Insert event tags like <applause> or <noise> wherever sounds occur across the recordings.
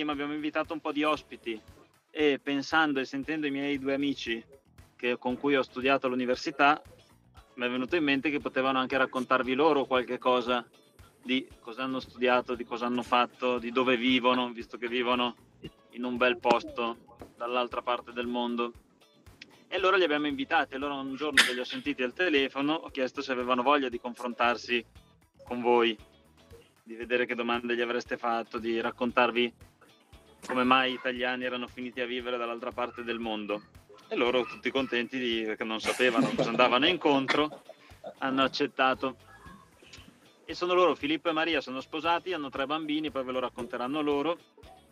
prima abbiamo invitato un po' di ospiti e pensando e sentendo i miei due amici che, con cui ho studiato all'università, mi è venuto in mente che potevano anche raccontarvi loro qualche cosa di cosa hanno studiato, di cosa hanno fatto, di dove vivono, visto che vivono in un bel posto dall'altra parte del mondo. E allora li abbiamo invitati. Allora un giorno che li ho sentiti al telefono ho chiesto se avevano voglia di confrontarsi con voi, di vedere che domande gli avreste fatto, di raccontarvi come mai gli italiani erano finiti a vivere dall'altra parte del mondo. E loro tutti contenti di, perché non sapevano cosa andavano incontro, hanno accettato. E sono loro, Filippo e Maria, sono sposati, hanno tre bambini, poi ve lo racconteranno loro.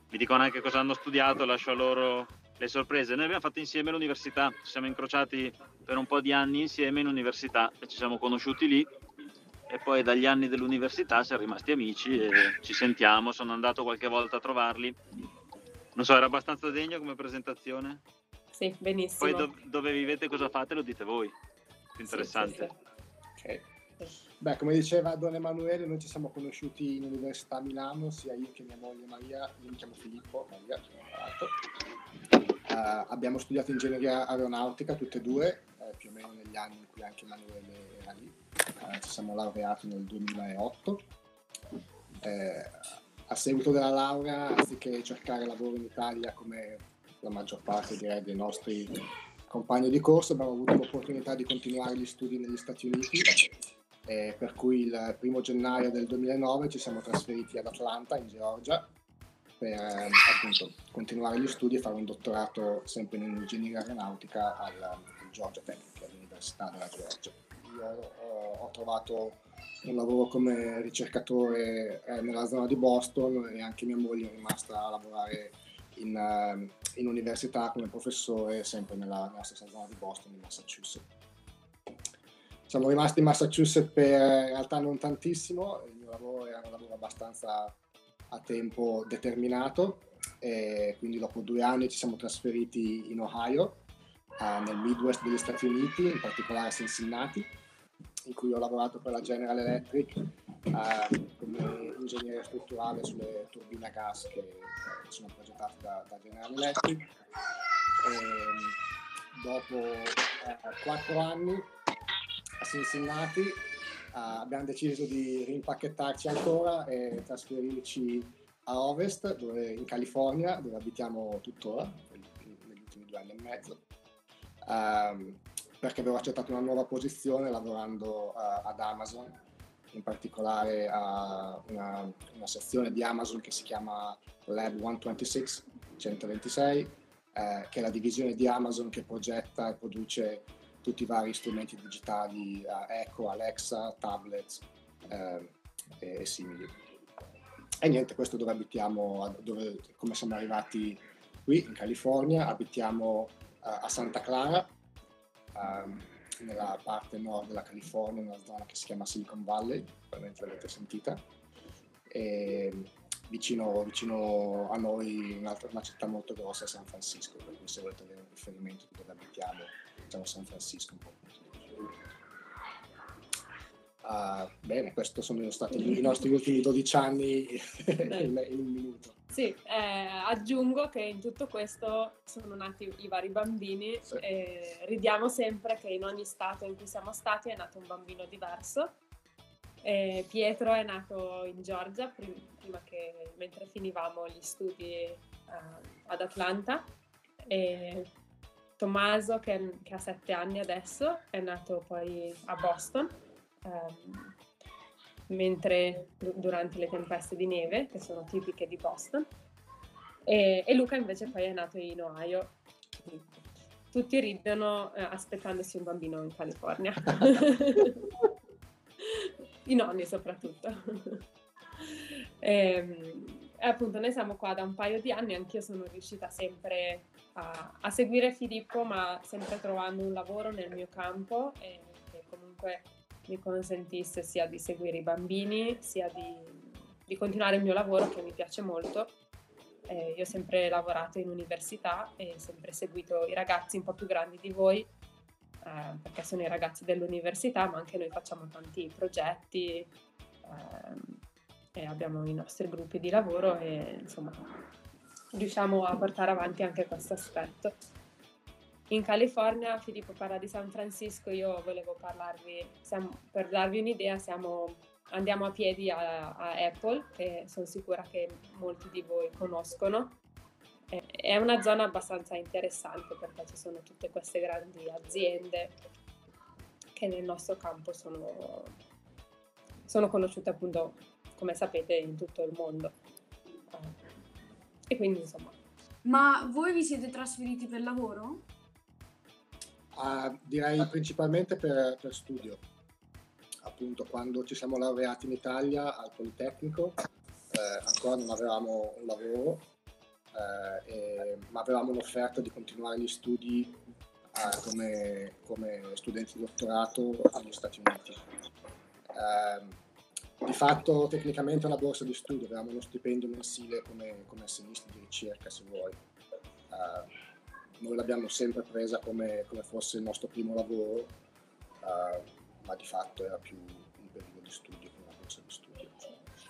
Vi dicono anche cosa hanno studiato, lascio a loro le sorprese. Noi abbiamo fatto insieme l'università, ci siamo incrociati per un po' di anni insieme in università e ci siamo conosciuti lì e poi dagli anni dell'università siamo rimasti amici e ci sentiamo, sono andato qualche volta a trovarli. Non so, era abbastanza degno come presentazione? Sì, benissimo. Poi do- dove vivete, cosa fate, lo dite voi. Più interessante. Sì, sì, sì. Ok. Beh, come diceva Don Emanuele, noi ci siamo conosciuti in Università a Milano, sia io che mia moglie Maria, io mi chiamo Filippo, Maria, uh, abbiamo studiato ingegneria aeronautica tutte e due, eh, più o meno negli anni in cui anche Emanuele era lì. Uh, ci siamo laureati nel 2008. Eh, a seguito della laurea, anziché cercare lavoro in Italia come la maggior parte direi dei nostri compagni di corso, abbiamo avuto l'opportunità di continuare gli studi negli Stati Uniti eh, per cui il primo gennaio del 2009 ci siamo trasferiti ad Atlanta, in Georgia, per appunto continuare gli studi e fare un dottorato sempre in ingegneria aeronautica al, al Georgia Tech, che è l'Università della Georgia. Ho, ho trovato un lavoro come ricercatore eh, nella zona di Boston e anche mia moglie è rimasta a lavorare in, uh, in università come professore sempre nella, nella stessa zona di Boston, in Massachusetts. Siamo rimasti in Massachusetts per in realtà non tantissimo, il mio lavoro era un lavoro abbastanza a tempo determinato e quindi dopo due anni ci siamo trasferiti in Ohio, uh, nel Midwest degli Stati Uniti, in particolare a Cincinnati, in cui ho lavorato per la General Electric uh, come ingegnere strutturale sulle turbine a gas che sono progettate da, da General Electric. E, dopo quattro anni a Cincinnati uh, abbiamo deciso di rimpacchettarci ancora e trasferirci a ovest, dove, in California, dove abitiamo tuttora, negli ultimi due anni e mezzo, um, perché avevo accettato una nuova posizione lavorando uh, ad Amazon, in particolare a una, una, sezione di Amazon che si chiama Lab 126, 126 eh, che è la divisione di Amazon che progetta e produce tutti i vari strumenti digitali, uh, Echo, Alexa, tablets eh, e, e, simili. E niente, questo dove abitiamo, dove, come siamo arrivati qui in California, abitiamo uh, a Santa Clara, um, nella parte nord della California, in una zona che si chiama Silicon Valley, probabilmente l'avete sentita. E vicino, vicino, a noi, un'altra, una città molto grossa è San Francisco, per cui se volete avere un riferimento di dove abitiamo diciamo San Francisco un po'. Uh, bene, questi sono stati i nostri ultimi 12 anni <laughs> in, un minuto. Sì, eh, aggiungo che in tutto questo sono nati i vari bambini sì. e ridiamo sempre che in ogni stato in cui siamo stati è nato un bambino diverso. E Pietro è nato in Georgia prima che, mentre finivamo gli studi uh, ad Atlanta e Tommaso, che, che, ha sette anni adesso, è nato poi a Boston, um, mentre durante le tempeste di neve, che sono tipiche di Boston, e, e Luca invece poi è nato in Ohio. Tutti ridono eh, aspettandosi un bambino in California. <laughs> I nonni soprattutto. e, ehm, e appunto noi siamo qua da un paio di anni, anch'io sono riuscita sempre a, a, seguire Filippo, ma sempre trovando un lavoro nel mio campo e che comunque mi consentisse sia di seguire i bambini, sia di, di continuare il mio lavoro che mi piace molto. Eh, io ho sempre lavorato in università e sempre seguito i ragazzi un po' più grandi di voi, eh, perché sono i ragazzi dell'università, ma anche noi facciamo tanti progetti, ehm, e abbiamo i nostri gruppi di lavoro e insomma riusciamo a portare avanti anche questo aspetto. In California, Filippo parla di San Francisco, io volevo parlarvi, siamo, per darvi un'idea, siamo, andiamo a piedi a, a Apple, che sono sicura che molti di voi conoscono. È una zona abbastanza interessante perché ci sono tutte queste grandi aziende che nel nostro campo sono, sono conosciute appunto, come sapete, in tutto il mondo. E quindi insomma. Ma voi vi siete trasferiti per lavoro? Uh, direi principalmente per, per, studio. Appunto, quando ci siamo laureati in Italia al Politecnico, eh, ancora non avevamo un lavoro, eh, e, ma avevamo un'offerta di continuare gli studi eh, come, come, studenti di dottorato agli Stati Uniti. Ehm, di fatto tecnicamente una borsa di studio, avevamo uno stipendio mensile come, come assegnisti di ricerca se vuoi. Noi l'abbiamo sempre presa come, come, fosse il nostro primo lavoro, uh, ma di fatto era più un periodo di studio che una borsa di studio.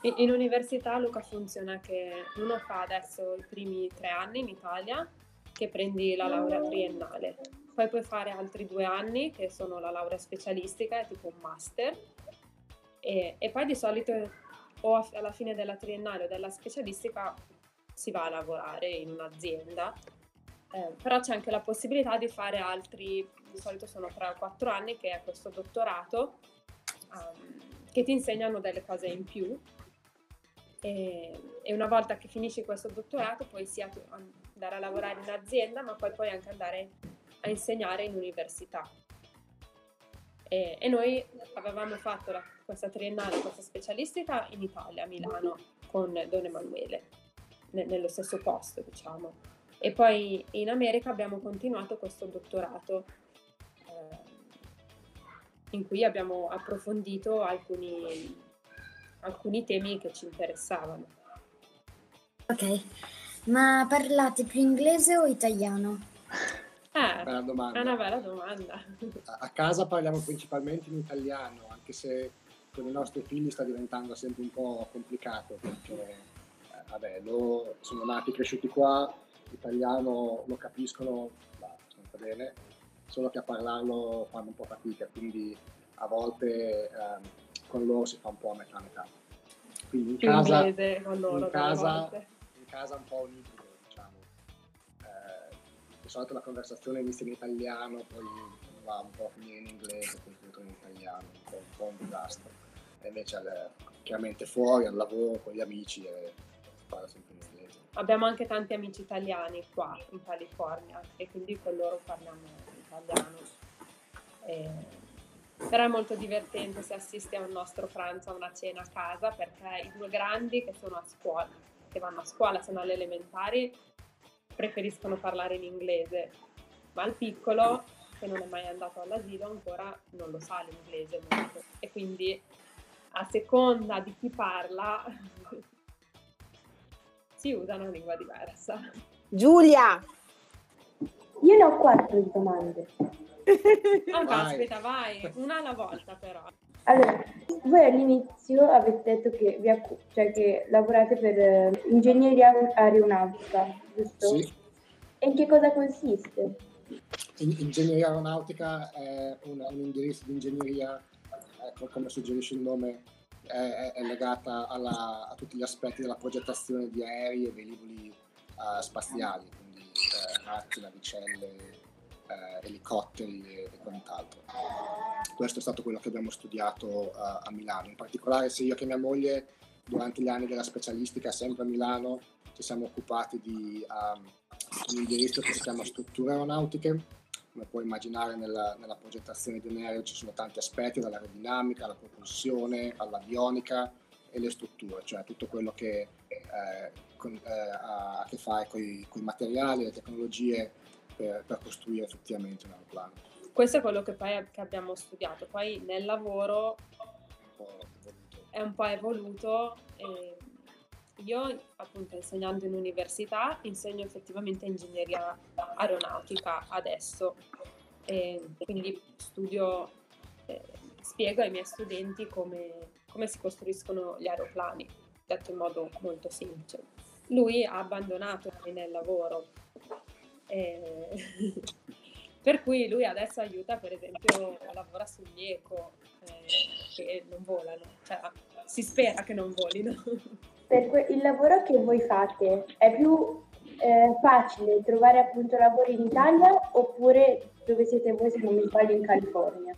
In, in università Luca funziona che uno fa adesso i primi tre anni in Italia che prendi la laurea triennale, poi puoi fare altri due anni che sono la laurea specialistica, è tipo un master, e, e poi di solito o alla fine della triennale o della specialistica si va a lavorare in un'azienda, eh, però c'è anche la possibilità di fare altri, di solito sono 3 o 4 anni, che è questo dottorato, um, che ti insegnano delle cose in più. E, e, una volta che finisci questo dottorato puoi sia andare a lavorare in azienda, ma poi puoi anche andare a insegnare in università. E, e noi avevamo fatto la, questa triennale, questa specialistica in Italia, a Milano, con Don Emanuele, ne, nello stesso posto, diciamo. E poi in America abbiamo continuato questo dottorato eh, in cui abbiamo approfondito alcuni, alcuni temi che ci interessavano. Ok, ma parlate più inglese o italiano? Eh, bella domanda. È una bella domanda. A casa parliamo principalmente in italiano, anche se con i nostri figli sta diventando sempre un po' complicato perché eh, vabbè, loro sono nati e cresciuti qua, l'italiano lo capiscono abbastanza bene, solo che a parlarlo fanno un po' fatica, quindi a volte ehm, con loro si fa un po' a metà metà. Quindi in casa, loro, in, casa in casa un po' un ibrido di solito la conversazione inizia in italiano, poi va un po' a finire in inglese, poi tutto in italiano, un po', un, po un disastro. E invece chiaramente fuori, al lavoro, con gli amici, e si parla sempre in inglese. Abbiamo anche tanti amici italiani qua in California e quindi con loro parliamo italiano. E... Però è molto divertente se assisti a un nostro pranzo, a una cena a casa, perché i due grandi che sono a scuola, che vanno a scuola, sono alle elementari, preferiscono parlare in inglese, ma il piccolo, che non è mai andato all'asilo, ancora non lo sa l'inglese molto. E quindi a seconda di chi parla si usa una lingua diversa. Giulia! Io ne ho quattro domande. Ah, caspita, vai, una alla volta però. Allora, voi all'inizio avete detto che, vi, cioè che lavorate per eh, ingegneria aeronautica, giusto? Sì. E in che cosa consiste? In, ingegneria aeronautica è un, un indirizzo di ingegneria, ecco, come suggerisce il nome, è, è legata alla, a tutti gli aspetti della progettazione di aerei e velivoli uh, spaziali, quindi eh, razzi, navicelle, eh, elicotteri e, e, quant'altro. Questo è stato quello che abbiamo studiato uh, a Milano. In particolare sia io che mia moglie durante gli anni della specialistica sempre a Milano ci siamo occupati di um, un indirizzo che si chiama strutture aeronautiche. Come puoi immaginare nella, nella progettazione di un aereo ci sono tanti aspetti, dall'aerodinamica alla propulsione, all'avionica e le strutture, cioè tutto quello che eh, con, eh, ha a che fare con i materiali, le tecnologie per, per costruire effettivamente un aeroplano. Questo è quello che poi che abbiamo studiato, poi nel lavoro è un po' evoluto. E io appunto insegnando in università insegno effettivamente ingegneria aeronautica adesso, e quindi studio, eh, spiego ai miei studenti come come si costruiscono gli aeroplani, detto in modo molto semplice. Lui ha abbandonato il lavoro, eh, <laughs> per cui lui adesso aiuta, per esempio, lavora sugli eco eh, che non volano, cioè si spera che non volino. <laughs> Per que- il lavoro che voi fate è più eh, facile trovare appunto lavoro in Italia oppure dove siete voi, se non mi sbaglio, in California?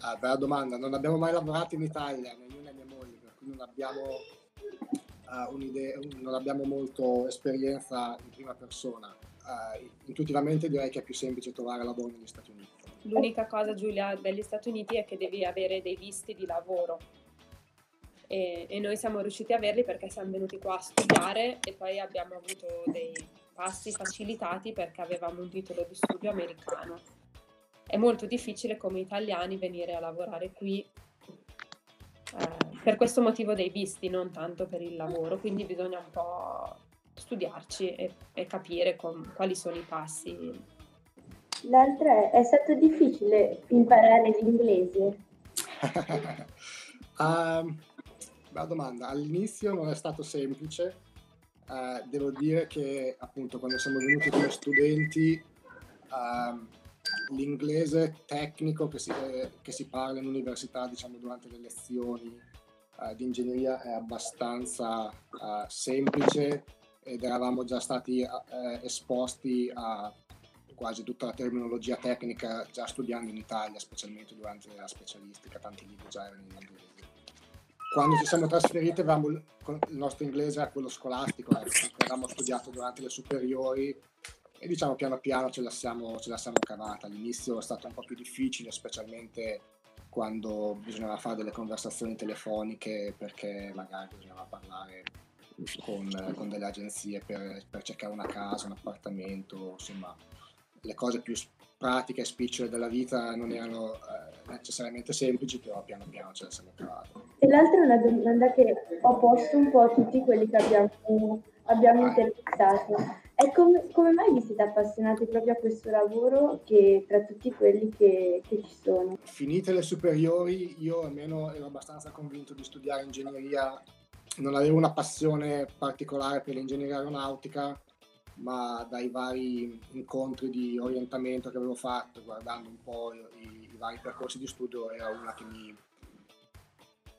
Ah, bella domanda, non abbiamo mai lavorato in Italia, né mia moglie, per cui non abbiamo, uh, un'idea, non abbiamo molto esperienza in prima persona. Uh, intuitivamente direi che è più semplice trovare lavoro negli Stati Uniti. L'unica cosa, Giulia, degli Stati Uniti è che devi avere dei visti di lavoro. E, e, noi siamo riusciti a averli perché siamo venuti qua a studiare e poi abbiamo avuto dei passi facilitati perché avevamo un titolo di studio americano. È molto difficile come italiani venire a lavorare qui eh, per questo motivo dei visti, non tanto per il lavoro, quindi bisogna un po' studiarci e, e capire con, quali sono i passi L'altra è, è stato difficile imparare l'inglese? uh, <laughs> bella domanda. All'inizio non è stato semplice. Uh, devo dire che appunto quando siamo venuti come studenti uh, l'inglese tecnico che si, eh, che si, parla in università diciamo durante le lezioni uh, di ingegneria è abbastanza semplice ed eravamo già stati esposti a quasi tutta la terminologia tecnica già studiando in Italia, specialmente durante la specialistica, tanti libri già erano in inglese. Quando ci siamo trasferiti avevamo il, nostro inglese era quello scolastico, eh, avevamo studiato durante le superiori e diciamo piano piano ce la, siamo, ce la siamo cavata. All'inizio è stato un po' più difficile, specialmente quando bisognava fare delle conversazioni telefoniche perché magari bisognava parlare con, con delle agenzie per, per cercare una casa, un appartamento, insomma le cose più pratiche e spicciole della vita non erano eh, necessariamente semplici, però piano piano ce le siamo cavate. E l'altra è una domanda che ho posto un po' a tutti quelli che abbiamo, abbiamo intervistato. È come, come, mai vi siete appassionati proprio a questo lavoro che tra tutti quelli che, che ci sono? Finite le superiori, io almeno ero abbastanza convinto di studiare ingegneria, non avevo una passione particolare per l'ingegneria aeronautica, ma dai vari incontri di orientamento che avevo fatto, guardando un po' i, i vari percorsi di studio, era una che mi,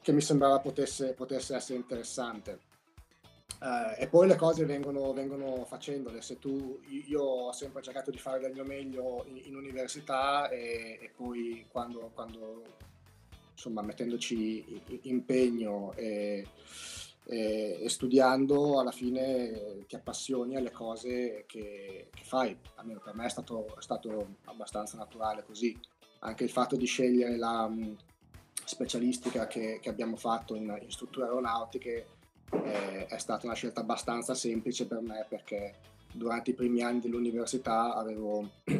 che mi sembrava potesse, potesse, essere interessante. Uh, e poi le cose vengono, vengono, facendole. Se tu, io ho sempre cercato di fare del mio meglio in, in università e, e, poi quando, quando insomma, mettendoci impegno e, e, e, studiando alla fine ti appassioni alle cose che, che fai. Almeno per me è stato, è stato, abbastanza naturale così. Anche il fatto di scegliere la um, specialistica che, che, abbiamo fatto in, in strutture aeronautiche eh, è stata una scelta abbastanza semplice per me perché durante i primi anni dell'università avevo, uh,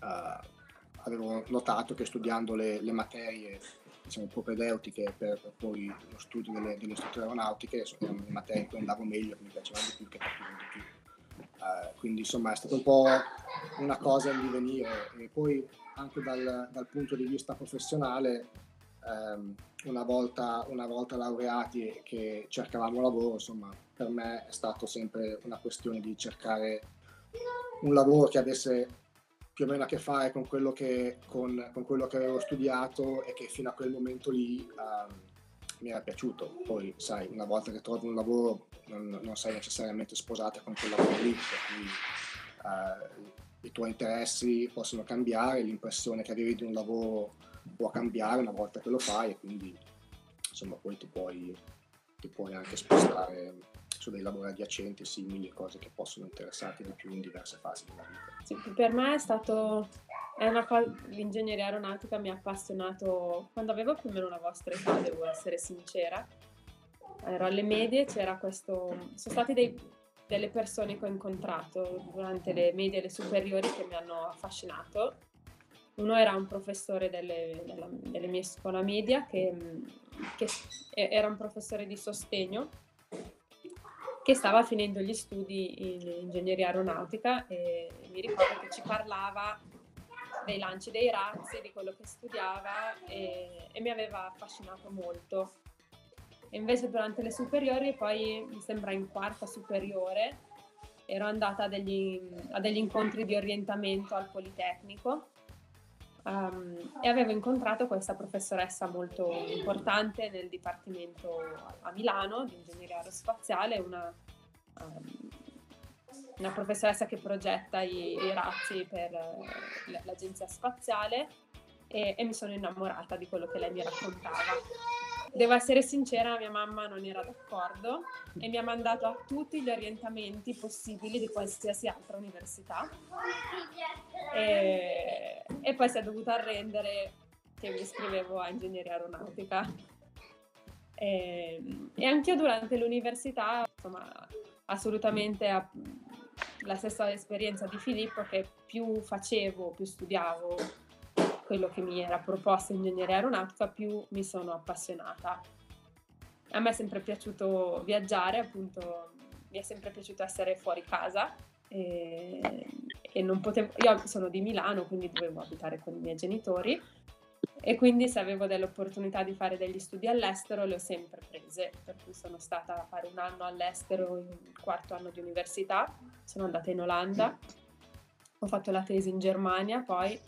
<clears throat> avevo notato che studiando le, le materie diciamo, propedeutiche per, poi lo studio delle, delle strutture aeronautiche, sono le materie cui andavo meglio, che mi piacevano di più, che capivano di più. Uh, quindi insomma è stato un po' una cosa in divenire e poi anche dal, dal punto di vista professionale um, una, volta, una volta laureati che cercavamo lavoro insomma per me è stato sempre una questione di cercare un lavoro che avesse più o meno a che fare con quello che, con, con quello che avevo studiato e che fino a quel momento lì um, mi era piaciuto. Poi, sai, una volta che trovi un lavoro non, non sei necessariamente sposata con quel lavoro lì, per uh, i tuoi interessi possono cambiare, l'impressione che avevi di un lavoro può cambiare una volta che lo fai e quindi insomma poi ti puoi, ti puoi anche spostare su dei lavori adiacenti simili, cose che possono interessarti di più in diverse fasi della vita. Sì, per me è stato è una cosa, l'ingegneria aeronautica mi ha appassionato quando avevo più o meno la vostra età, devo essere sincera. Ero alle medie, c'era questo. Sono state dei, delle persone che ho incontrato durante le medie e le superiori che mi hanno affascinato. Uno era un professore delle, della, delle mie scuola media che, che era un professore di sostegno che stava finendo gli studi in ingegneria aeronautica e mi ricordo che ci parlava dei lanci dei razzi, di quello che studiava e, e mi aveva affascinato molto. E invece durante le superiori, poi mi sembra in quarta superiore, ero andata a degli, a degli incontri di orientamento al Politecnico um, e avevo incontrato questa professoressa molto importante nel Dipartimento a Milano di Ingegneria Aerospaziale, una, um, una professoressa che progetta i, i razzi per uh, l'Agenzia Spaziale e, e mi sono innamorata di quello che lei mi raccontava Devo essere sincera, mia mamma non era d'accordo e mi ha mandato a tutti gli orientamenti possibili di qualsiasi altra università. E, e poi si è dovuta arrendere che mi iscrivevo a ingegneria aeronautica. E, e anch'io durante l'università, insomma, assolutamente la stessa esperienza di Filippo che più facevo, più studiavo, quello che mi era proposto in ingegneria aeronautica, più mi sono appassionata. A me è sempre piaciuto viaggiare, appunto, mi è sempre piaciuto essere fuori casa e, e non potevo, io sono di Milano, quindi dovevo abitare con i miei genitori e quindi se avevo delle opportunità di fare degli studi all'estero le ho sempre prese, per cui sono stata a fare un anno all'estero in quarto anno di università, sono andata in Olanda, ho fatto la tesi in Germania poi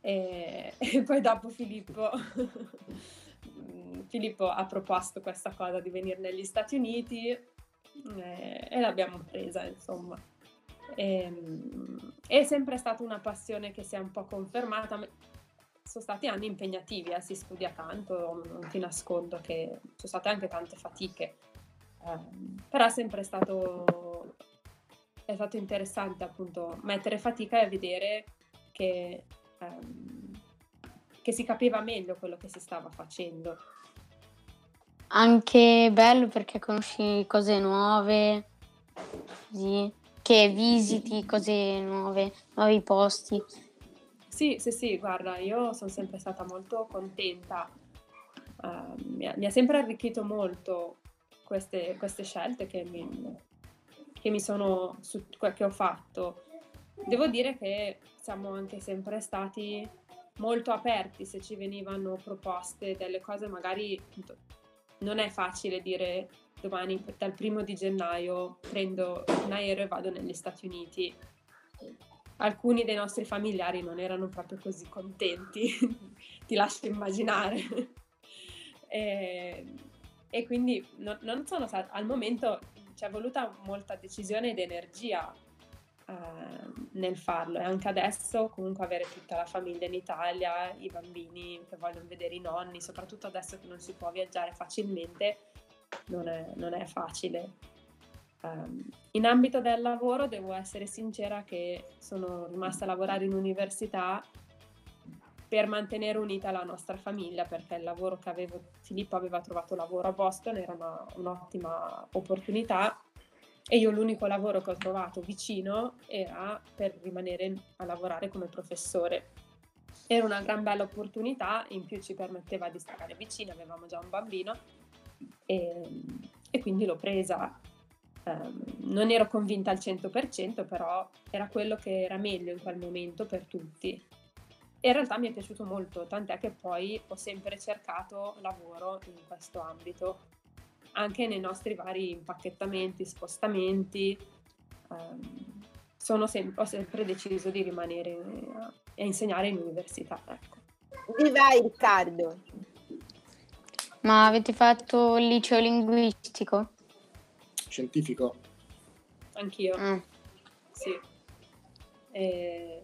e, <laughs> e poi dopo Filippo, <laughs> Filippo ha proposto questa cosa di venire negli Stati Uniti e, e l'abbiamo presa, insomma. E, è sempre stata una passione che si è un po' confermata. Sono stati anni impegnativi, eh, si studia tanto, non ti nascondo che sono state anche tante fatiche, eh, però è sempre stato, è stato interessante appunto mettere fatica e vedere che ehm, che si capiva meglio quello che si stava facendo. Anche bello perché conosci cose nuove, così, che visiti cose nuove, nuovi posti. Sì, sì, sì, guarda, io sono sempre stata molto contenta, uh, mi, ha, mi, ha, sempre arricchito molto queste, queste scelte che mi, che mi sono, su, che ho fatto. Devo dire che siamo anche sempre stati molto aperti se ci venivano proposte delle cose magari non è facile dire domani dal primo di gennaio prendo un aereo e vado negli Stati Uniti. Alcuni dei nostri familiari non erano proprio così contenti <laughs> ti lascio immaginare. E, e, quindi no, non sono al momento ci è voluta molta decisione ed energia Ehm, nel farlo e anche adesso comunque avere tutta la famiglia in Italia, i bambini che vogliono vedere i nonni, soprattutto adesso che non si può viaggiare facilmente, non è, non è facile. Um, in ambito del lavoro devo essere sincera che sono rimasta a lavorare in università per mantenere unita la nostra famiglia perché il lavoro che avevo, Filippo aveva trovato lavoro a Boston, era una, un'ottima opportunità e io l'unico lavoro che ho trovato vicino era per rimanere a lavorare come professore. Era una gran bella opportunità, in più ci permetteva di stare vicino, avevamo già un bambino e, e quindi l'ho presa. Um, non ero convinta al 100%, però era quello che era meglio in quel momento per tutti. E in realtà mi è piaciuto molto, tant'è che poi ho sempre cercato lavoro in questo ambito anche nei nostri vari impacchettamenti, spostamenti. Um, sem- ho sempre deciso di rimanere a insegnare in università. Ecco. Vai Riccardo? Ma avete fatto il liceo linguistico? Scientifico. Anch'io. Mm. Sì. E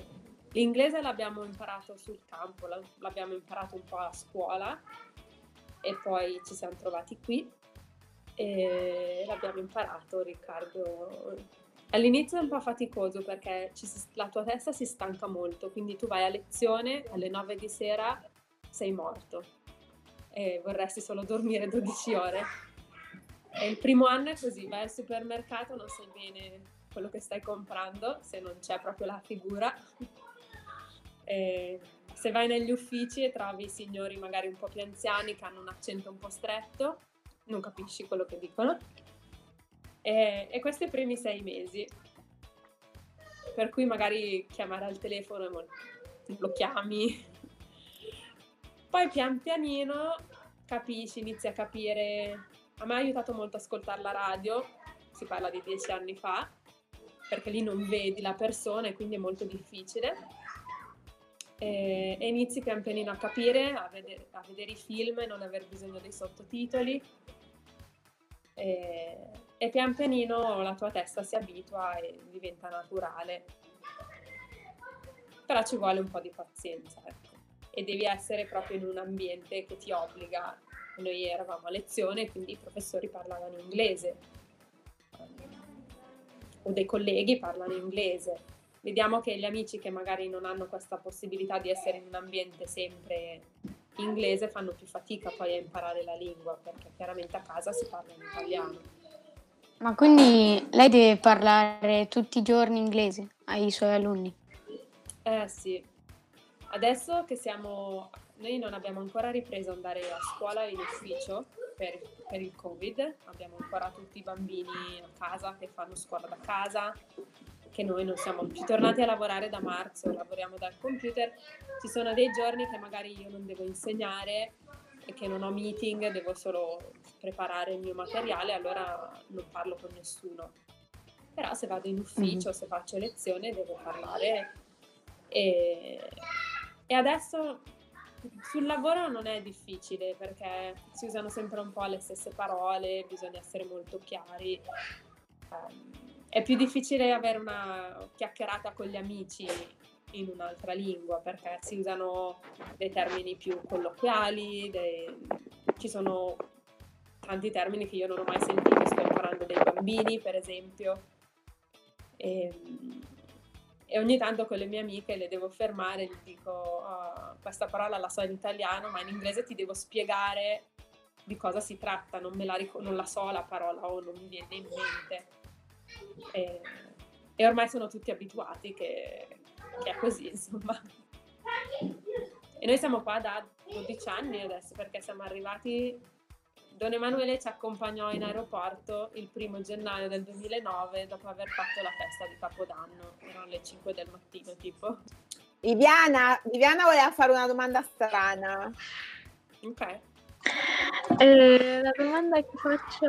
l'inglese l'abbiamo imparato sul campo, l'abbiamo imparato un po' a scuola e poi ci siamo trovati qui e l'abbiamo imparato Riccardo. All'inizio è un po' faticoso perché si, la tua testa si stanca molto, quindi tu vai a lezione alle 9 di sera, sei morto e vorresti solo dormire 12 ore. E il primo anno è così, vai al supermercato, non sai bene quello che stai comprando, se non c'è proprio la figura. E se vai negli uffici e trovi signori magari un po' più anziani che hanno un accento un po' stretto, non capisci quello che dicono. E, e questi primi sei mesi, per cui magari chiamare al telefono lo chiami. Poi pian pianino capisci, inizi a capire. A me ha aiutato molto ascoltare la radio, si parla di dieci anni fa, perché lì non vedi la persona e quindi è molto difficile. E, e inizi pian pianino a capire, a vedere, a vedere i film e non aver bisogno dei sottotitoli. E, e pian pianino la tua testa si abitua e diventa naturale. Però ci vuole un po' di pazienza, ecco. E devi essere proprio in un ambiente che ti obbliga. Noi eravamo a lezione, quindi i professori parlavano inglese, o dei colleghi parlano inglese. Vediamo che gli amici che magari non hanno questa possibilità di essere in un ambiente sempre inglese fanno più fatica poi a imparare la lingua, perché chiaramente a casa si parla in italiano. Ma quindi lei deve parlare tutti i giorni inglese ai suoi alunni? Eh sì, adesso che siamo, noi non abbiamo ancora ripreso ad andare a scuola in ufficio per, per il Covid, abbiamo ancora tutti i bambini a casa che fanno scuola da casa, che noi non siamo più tornati a lavorare da marzo, lavoriamo dal computer. Ci sono dei giorni che magari io non devo insegnare e che non ho meeting, devo solo preparare il mio materiale, allora non parlo con nessuno. Però se vado in ufficio, se faccio lezione, devo parlare. E, e adesso sul lavoro non è difficile perché si usano sempre un po' le stesse parole, bisogna essere molto chiari. Um, è più difficile avere una chiacchierata con gli amici in un'altra lingua perché si usano dei termini più colloquiali, dei... ci sono tanti termini che io non ho mai sentito, sto imparando dei bambini per esempio. E, e ogni tanto con le mie amiche le devo fermare e gli dico oh, questa parola la so in italiano ma in inglese ti devo spiegare di cosa si tratta, non, la, ric- non la so la parola o non mi viene in mente. E, e ormai sono tutti abituati che, che, è così, <laughs> insomma. E noi siamo qua da 12 anni adesso perché siamo arrivati. Don Emanuele ci accompagnò in aeroporto il primo gennaio del 2009 dopo aver fatto la festa di Capodanno, erano le 5 del mattino tipo. Viviana, Viviana voleva fare una domanda strana. Ok. Eh, la domanda che faccio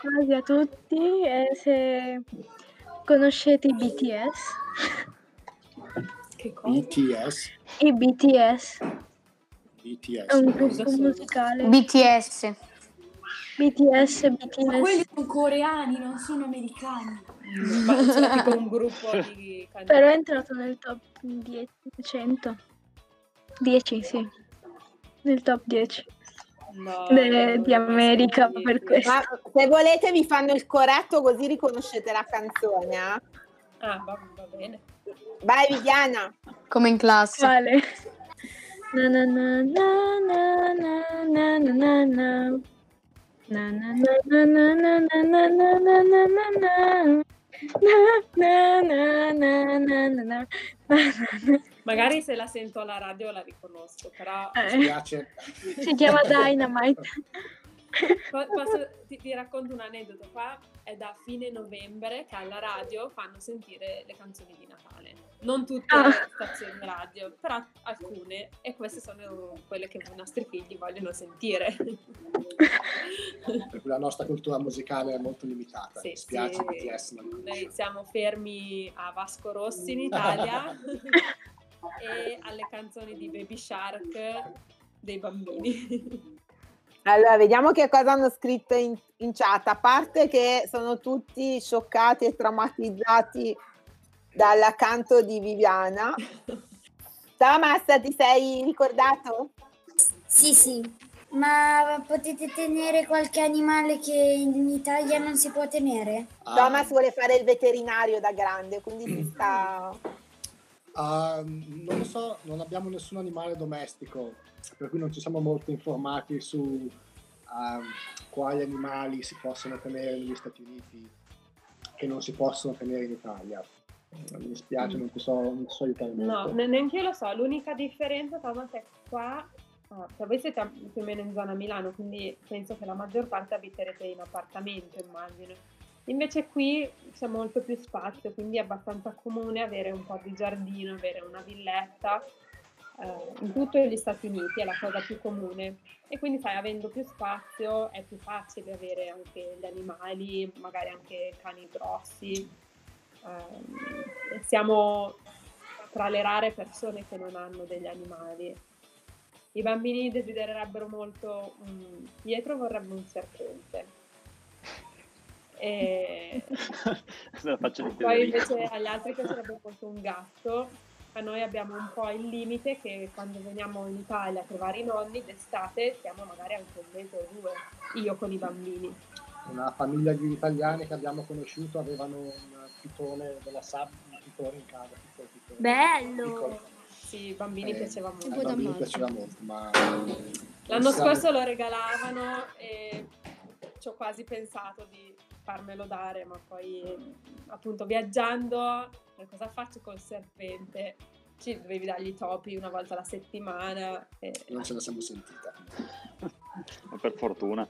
quasi a tutti è se conoscete i BTS. Che cosa? BTS. I BTS BTS. è un gruppo musicale. BTS. BTS, Ma BTS. quelli sono coreani, non sono americani. Ma c'era tipo un gruppo di cantanti. Però è entrato nel top 10, 100. 10, sì. Nel top 10 No, de- di America sentito. per questo. Ma se volete vi fanno il corretto così riconoscete la canzone. eh? Ah, va, va bene. Vai Viviana. Come in classe. Vale. Na na na na na na na na na na. Na na na na na na na na na na na na. Na. Magari se la sento alla radio la riconosco, però Mi Eh, piace. Si chiama Dynamite. po- posso- ti, ti racconto un aneddoto. Qua è da fine novembre che alla radio fanno sentire le canzoni di Natale. Non tutte Ah. le stazioni radio, però alcune, e queste sono quelle che i nostri figli vogliono sentire. Per cui la nostra cultura musicale è molto limitata. Sì, Mi spiace, sì. BTS Noi siamo fermi a Vasco Rossi in Italia <laughs> e alle canzoni di Baby Shark dei bambini. Allora, vediamo che cosa hanno scritto in, in chat. A parte che sono tutti scioccati e traumatizzati dal canto di Viviana. <laughs> Thomas, ti sei ricordato? Sì, sì. Ma potete tenere qualche animale che in Italia non si può tenere? Ah, Thomas vuole fare il veterinario da grande, quindi si <clears throat> sta... ah, non lo so, non abbiamo nessun animale domestico, per cui non ci siamo molto informati su ah, quali animali si possono tenere negli Stati Uniti che non si possono tenere in Italia. Mi dispiace, non ti so, non ti so aiutare No, molto. ne- neanche io lo so. L'unica differenza, Thomas, è qua. ah, cioè voi siete più o meno in zona Milano, quindi penso che la maggior parte abiterete in appartamento, immagino. Invece qui c'è molto più spazio, quindi è abbastanza comune avere un po' di giardino, avere una villetta. eh, in tutto gli Stati Uniti, è la cosa più comune. E quindi, sai, avendo più spazio è più facile avere anche gli animali, magari anche cani grossi. Ehm, siamo tra le rare persone che non hanno degli animali. I bambini desidererebbero molto un Pietro vorrebbe un serpente. E <laughs> poi Federico. invece agli altri piacerebbe molto un gatto. A noi abbiamo un po' il limite che quando veniamo in Italia a trovare i nonni d'estate stiamo magari anche un mese o due, io con i bambini. Una famiglia di italiani che abbiamo conosciuto avevano un pitone della sabbia, un pitone in casa, piccolo pitone. Bello! Piccolo. Sì, i bambini Eh, piaceva Ai molto. bambini piaceva molto, ma... L'anno scorso lo regalavano e ci ho quasi pensato di farmelo dare, ma poi appunto viaggiando, cosa faccio col serpente? Ci dovevi dargli i topi una volta alla settimana. e- Non ce la siamo sentita. Per fortuna.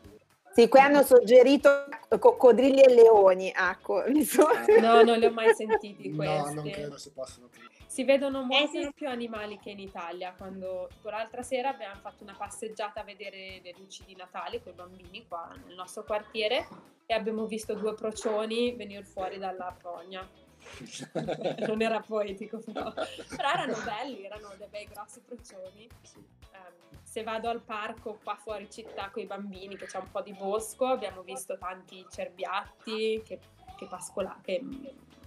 Sì, qui hanno suggerito coccodrilli e leoni, ecco. <laughs> so- No, non li ho mai sentiti No, questi. non credo si possano più. Si vedono molti più animali che in Italia. Quando tipo, l'altra sera abbiamo fatto una passeggiata a vedere le luci di Natale con i bambini qua nel nostro quartiere e abbiamo visto due procioni venire fuori dalla fogna. <laughs> non era poetico però. però erano belli, erano dei bei grossi procioni. Ehm, se vado al parco qua fuori città con i bambini, che c'è un po' di bosco, abbiamo visto tanti cerbiatti che, che, pascola- che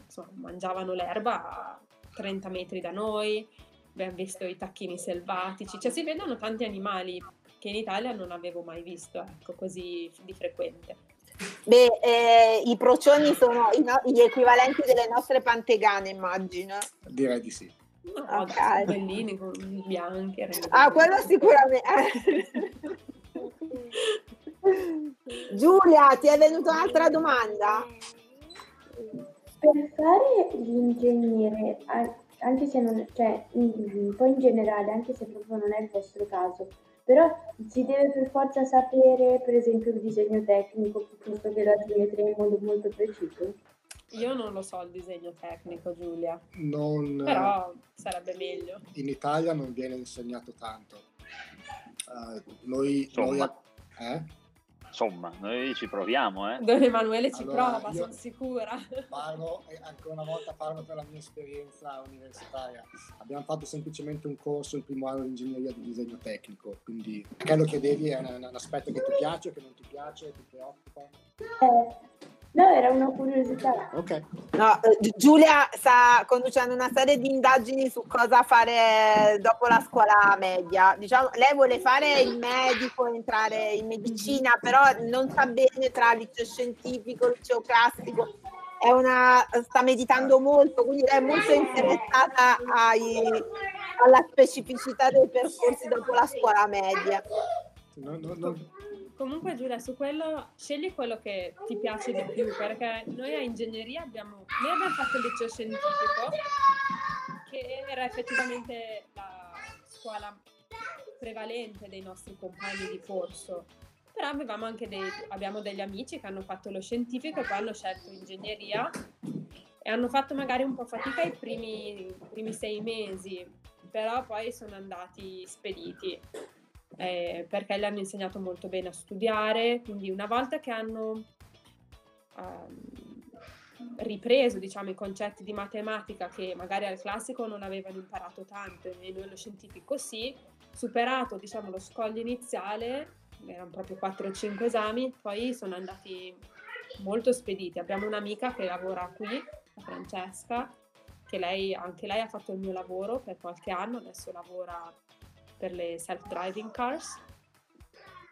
insomma, mangiavano l'erba a 30 metri da noi, abbiamo visto i tacchini selvatici, cioè si vedono tanti animali che in Italia non avevo mai visto, ecco, così di frequente. Beh, eh, i procioni sono i no- gli equivalenti delle nostre pantegane, immagino. Direi di sì. No, Ok. sono bellini, con bianchi. Ah, quello sicuramente. <laughs> Giulia, ti è venuta un'altra domanda? Per fare l'ingegnere, anche se non, cioè, in- un po' in generale, anche se proprio non è il vostro caso, però si deve per forza sapere, per esempio, il disegno tecnico piuttosto che la geometria in modo molto preciso. Io non lo so il disegno tecnico, Giulia, Non, però sarebbe meglio. in Italia non viene insegnato tanto. Eh, noi, Insomma. noi- eh? Insomma, noi ci proviamo, eh. Don Emanuele ci Allora, prova, sono sicura. <laughs> Parlo, ancora una volta parlo per la mia esperienza universitaria. Abbiamo fatto semplicemente un corso il primo anno di ingegneria di disegno tecnico, quindi che lo chiedevi è un, un aspetto che ti piace, che non ti piace, ti preoccupa? Eh, no, era una curiosità. Ok. No, Gi- Giulia sta conducendo una serie di indagini su cosa fare dopo la scuola media. Diciamo, lei vuole fare il medico, entrare in medicina, però non sa bene tra liceo scientifico, liceo classico. È una, sta meditando molto, quindi è molto interessata ai- alla specificità dei percorsi dopo la scuola media. No, no, no. Comunque Giulia, su quello scegli quello che ti piace di più, perché noi a ingegneria abbiamo, noi abbiamo fatto il liceo scientifico, che era effettivamente la scuola prevalente dei nostri compagni di corso, però avevamo anche dei, abbiamo degli amici che hanno fatto lo scientifico e poi hanno scelto ingegneria e hanno fatto magari un po' fatica i primi, i primi sei mesi, però poi sono andati spediti eh, perché le hanno insegnato molto bene a studiare, quindi una volta che hanno ehm, ripreso diciamo, i concetti di matematica che magari al classico non avevano imparato tanto e noi lo scientifico sì, superato diciamo, lo scoglio iniziale, erano proprio 4 o 5 esami, poi sono andati molto spediti. Abbiamo un'amica che lavora qui, Francesca, che lei, anche lei ha fatto il mio lavoro per qualche anno, adesso lavora per le self-driving cars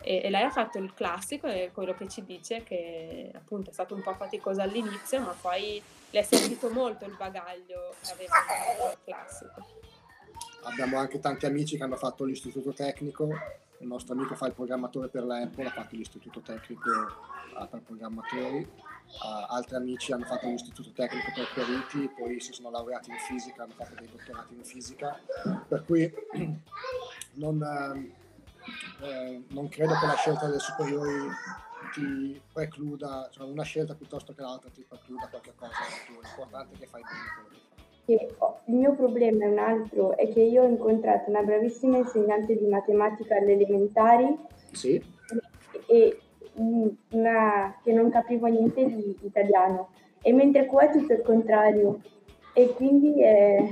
e, e lei ha fatto il classico e quello che ci dice che appunto è stato un po' faticoso all'inizio ma poi le è servito molto il bagaglio che aveva fatto il classico. Abbiamo anche tanti amici che hanno fatto l'istituto tecnico. Il nostro amico fa il programmatore per l'Apple, ha fatto l'istituto tecnico per programmatori. Uh, altri amici hanno fatto l'istituto tecnico per periti, poi si sono laureati in fisica, hanno fatto dei dottorati in fisica. Per cui <clears throat> non, ehm, eh, non credo che la scelta delle superiori ti precluda, cioè una scelta piuttosto che l'altra ti precluda qualche cosa. L'importante è che fai bene quello che fai. che ho- il mio problema è un altro, è che io ho incontrato una bravissima insegnante di matematica alle elementari Sì? e una che non capivo niente di italiano e mentre qua è tutto il contrario e quindi è...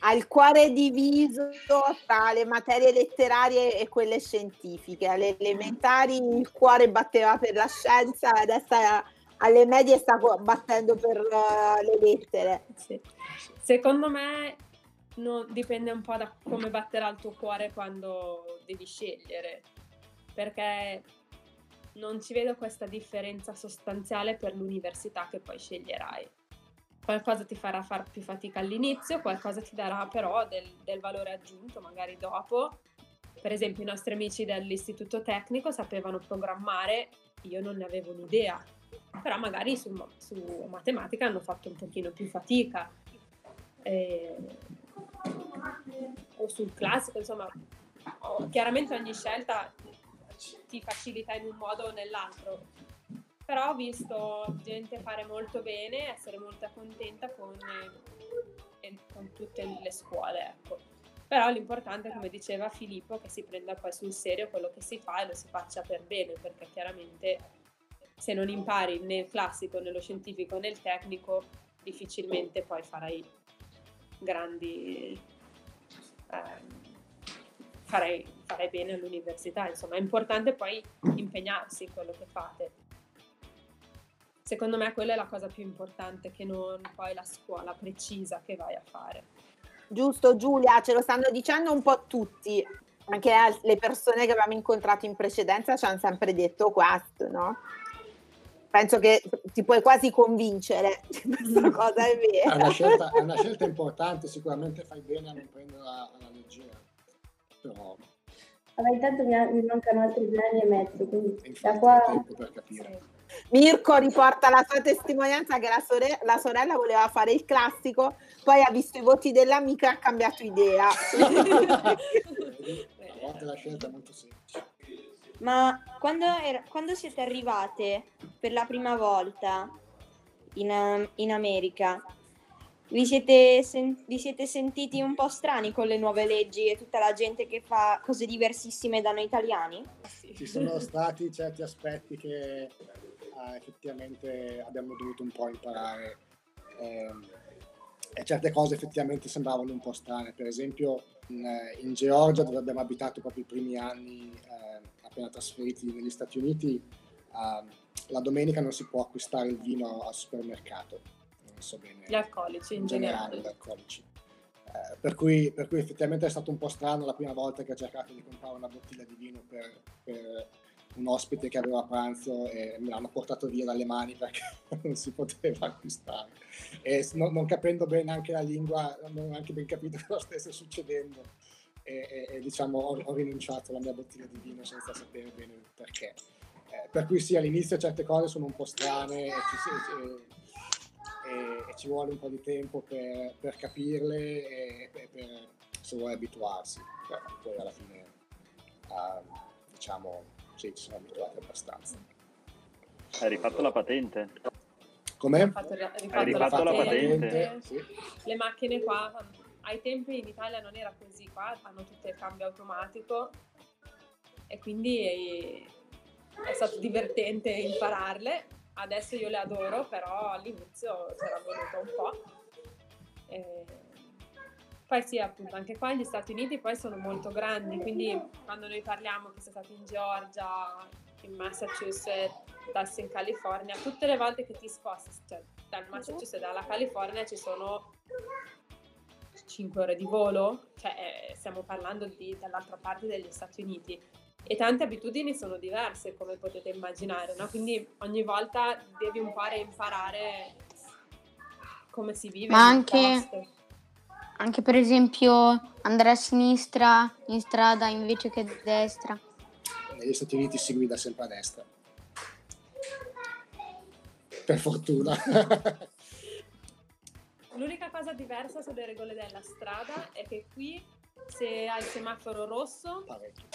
Ha il cuore diviso tra le materie letterarie e quelle scientifiche. Alle elementari il cuore batteva per la scienza, adesso alle medie sta battendo per eh, le lettere. Sì. Secondo me non- dipende un po' da come batterà il tuo cuore quando devi scegliere, perché non ci vedo questa differenza sostanziale per l'università che poi sceglierai. Qualcosa ti farà fare più fatica all'inizio, qualcosa ti darà però del, del valore aggiunto magari dopo. Per esempio i nostri amici dell'istituto tecnico sapevano programmare, io non ne avevo un'idea, però magari su, su matematica hanno fatto un pochino più fatica. Eh, o sul classico, insomma, chiaramente ogni scelta ti facilita in un modo o nell'altro. Però ho visto gente fare molto bene, essere molto contenta con, eh, con tutte le scuole, ecco. Però l'importante, come diceva Filippo, che si prenda poi sul serio quello che si fa e lo si faccia per bene, perché chiaramente se non impari né il classico, né lo scientifico, né il tecnico, difficilmente poi farai grandi... ehm, farai, farai bene all'università. Insomma, è importante poi impegnarsi in quello che fate. Secondo me quella è la cosa più importante, che non poi la scuola precisa che vai a fare. Giusto Giulia, ce lo stanno dicendo un po' tutti, anche al- le persone che abbiamo incontrato in precedenza ci hanno sempre detto questo, no? Penso che ti puoi quasi convincere <laughs> che questa <laughs> cosa è È una, vera. scelta, è una scelta importante, sicuramente fai bene a non prenderla alla leggera. Però Vabbè, intanto mi, mi mancano altri due anni e mezzo, quindi da qua... tempo per capire. Mirko riporta la sua testimonianza che la, sore- la sorella voleva fare il classico, poi ha visto i voti dell'amica e ha cambiato idea. Vedi? A volte la scelta è molto semplice. Ma quando, era- quando siete arrivate per la prima volta in, um, in America, vi siete, sen- vi siete sentiti un po' strani con le nuove leggi e tutta la gente che fa cose diversissime da noi italiani? Ci sono stati certi aspetti che eh, effettivamente abbiamo dovuto un po' imparare ehm, e certe cose effettivamente sembravano un po' strane. Per esempio in, eh, in Georgia, dove abbiamo abitato proprio i primi anni eh, appena trasferiti negli Stati Uniti, ehm, la domenica non si può acquistare il vino al supermercato. Non so bene Gli alcolici in in generale, generale. gli alcolici. Eh, per, cui, per cui effettivamente è stato un po' strano la prima volta che ho cercato di comprare una bottiglia di vino per, per un ospite che aveva pranzo e me l'hanno portato via dalle mani perché <laughs> non si poteva acquistare. E non, non capendo bene anche la lingua, non ho neanche ben capito <laughs> cosa stesse succedendo. E, e- e, diciamo ho, ho rinunciato alla mia bottiglia di vino senza sapere bene il perché. Eh, per cui sì, all'inizio certe cose sono un po' strane e ci, e- e, e ci vuole un po' di tempo per, per capirle e per, per se vuoi abituarsi. Però poi alla fine ah, diciamo sì, ci sono abituati abbastanza. Hai rifatto la patente? Come? Ho rifatto rifatto la patente? Sì. Le macchine qua, ai tempi in Italia non era così, qua hanno tutto il cambio automatico e quindi è, è stato divertente impararle. Adesso io le adoro, però all'inizio c'era voluto un po'. E Poi sì, appunto, anche qua gli Stati Uniti poi sono molto grandi, quindi quando noi parliamo che sei stato in Georgia, in Massachusetts, in California, tutte le volte che ti sposti, cioè dal Massachusetts dalla California ci sono 5 ore di volo, cioè eh, stiamo parlando di, dall'altra parte degli Stati Uniti e tante abitudini sono diverse come potete immaginare, no? quindi ogni volta devi un po' reimparare come si vive Ma anche-. Anche per esempio andare a sinistra in strada invece che a destra. Negli Stati Uniti si guida sempre a destra. Per fortuna. <laughs> L'unica cosa diversa sulle regole della strada è che qui se hai il semaforo rosso Parecchio.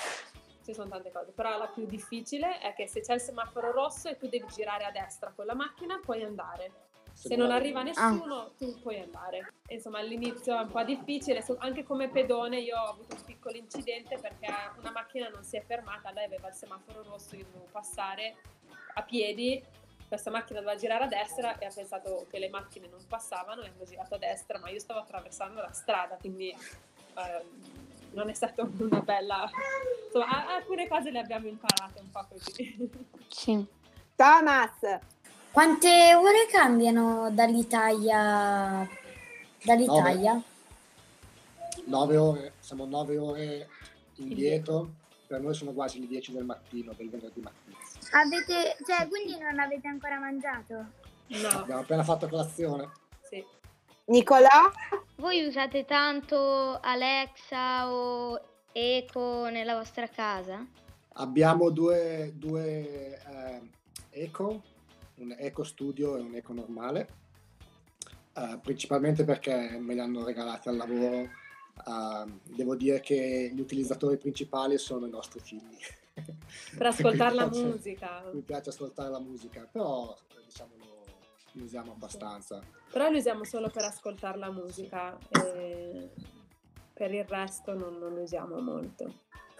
Ci sono tante cose, però la più difficile è che se c'è il semaforo rosso e tu devi girare a destra con la macchina, puoi andare. Se non arriva Ah. nessuno, tu puoi andare. Insomma, all'inizio è un po' difficile, anche come pedone io ho avuto un piccolo incidente perché una macchina non si è fermata, lei aveva il semaforo rosso, io dovevo passare a piedi, questa macchina doveva girare a destra e ha pensato che le macchine non passavano e hanno girato a destra, ma io stavo attraversando la strada, quindi ehm, non è stata <laughs> una bella... Insomma, a- alcune cose le abbiamo imparate un po' così. Sì. Thomas, Quante ore cambiano dall'Italia? Dall'Italia? 9 ore, siamo 9 ore indietro, per noi sono quasi le 10 del mattino, del venerdì mattina. Avete, cioè, quindi non avete ancora mangiato? No, Abbiamo appena fatto colazione. sì. Nicolò, Voi usate tanto Alexa o Eco nella vostra casa? Abbiamo due, due eh, Eco, un Eco Studio e un Eco normale, eh, principalmente perché me li hanno regalati al lavoro. Eh, devo dire che gli utilizzatori principali sono i nostri figli. Per ascoltare la <laughs> musica. Mi piace ascoltare la musica, però diciamolo, li usiamo abbastanza. Però li usiamo solo per ascoltare la musica e per il resto non, non li usiamo molto.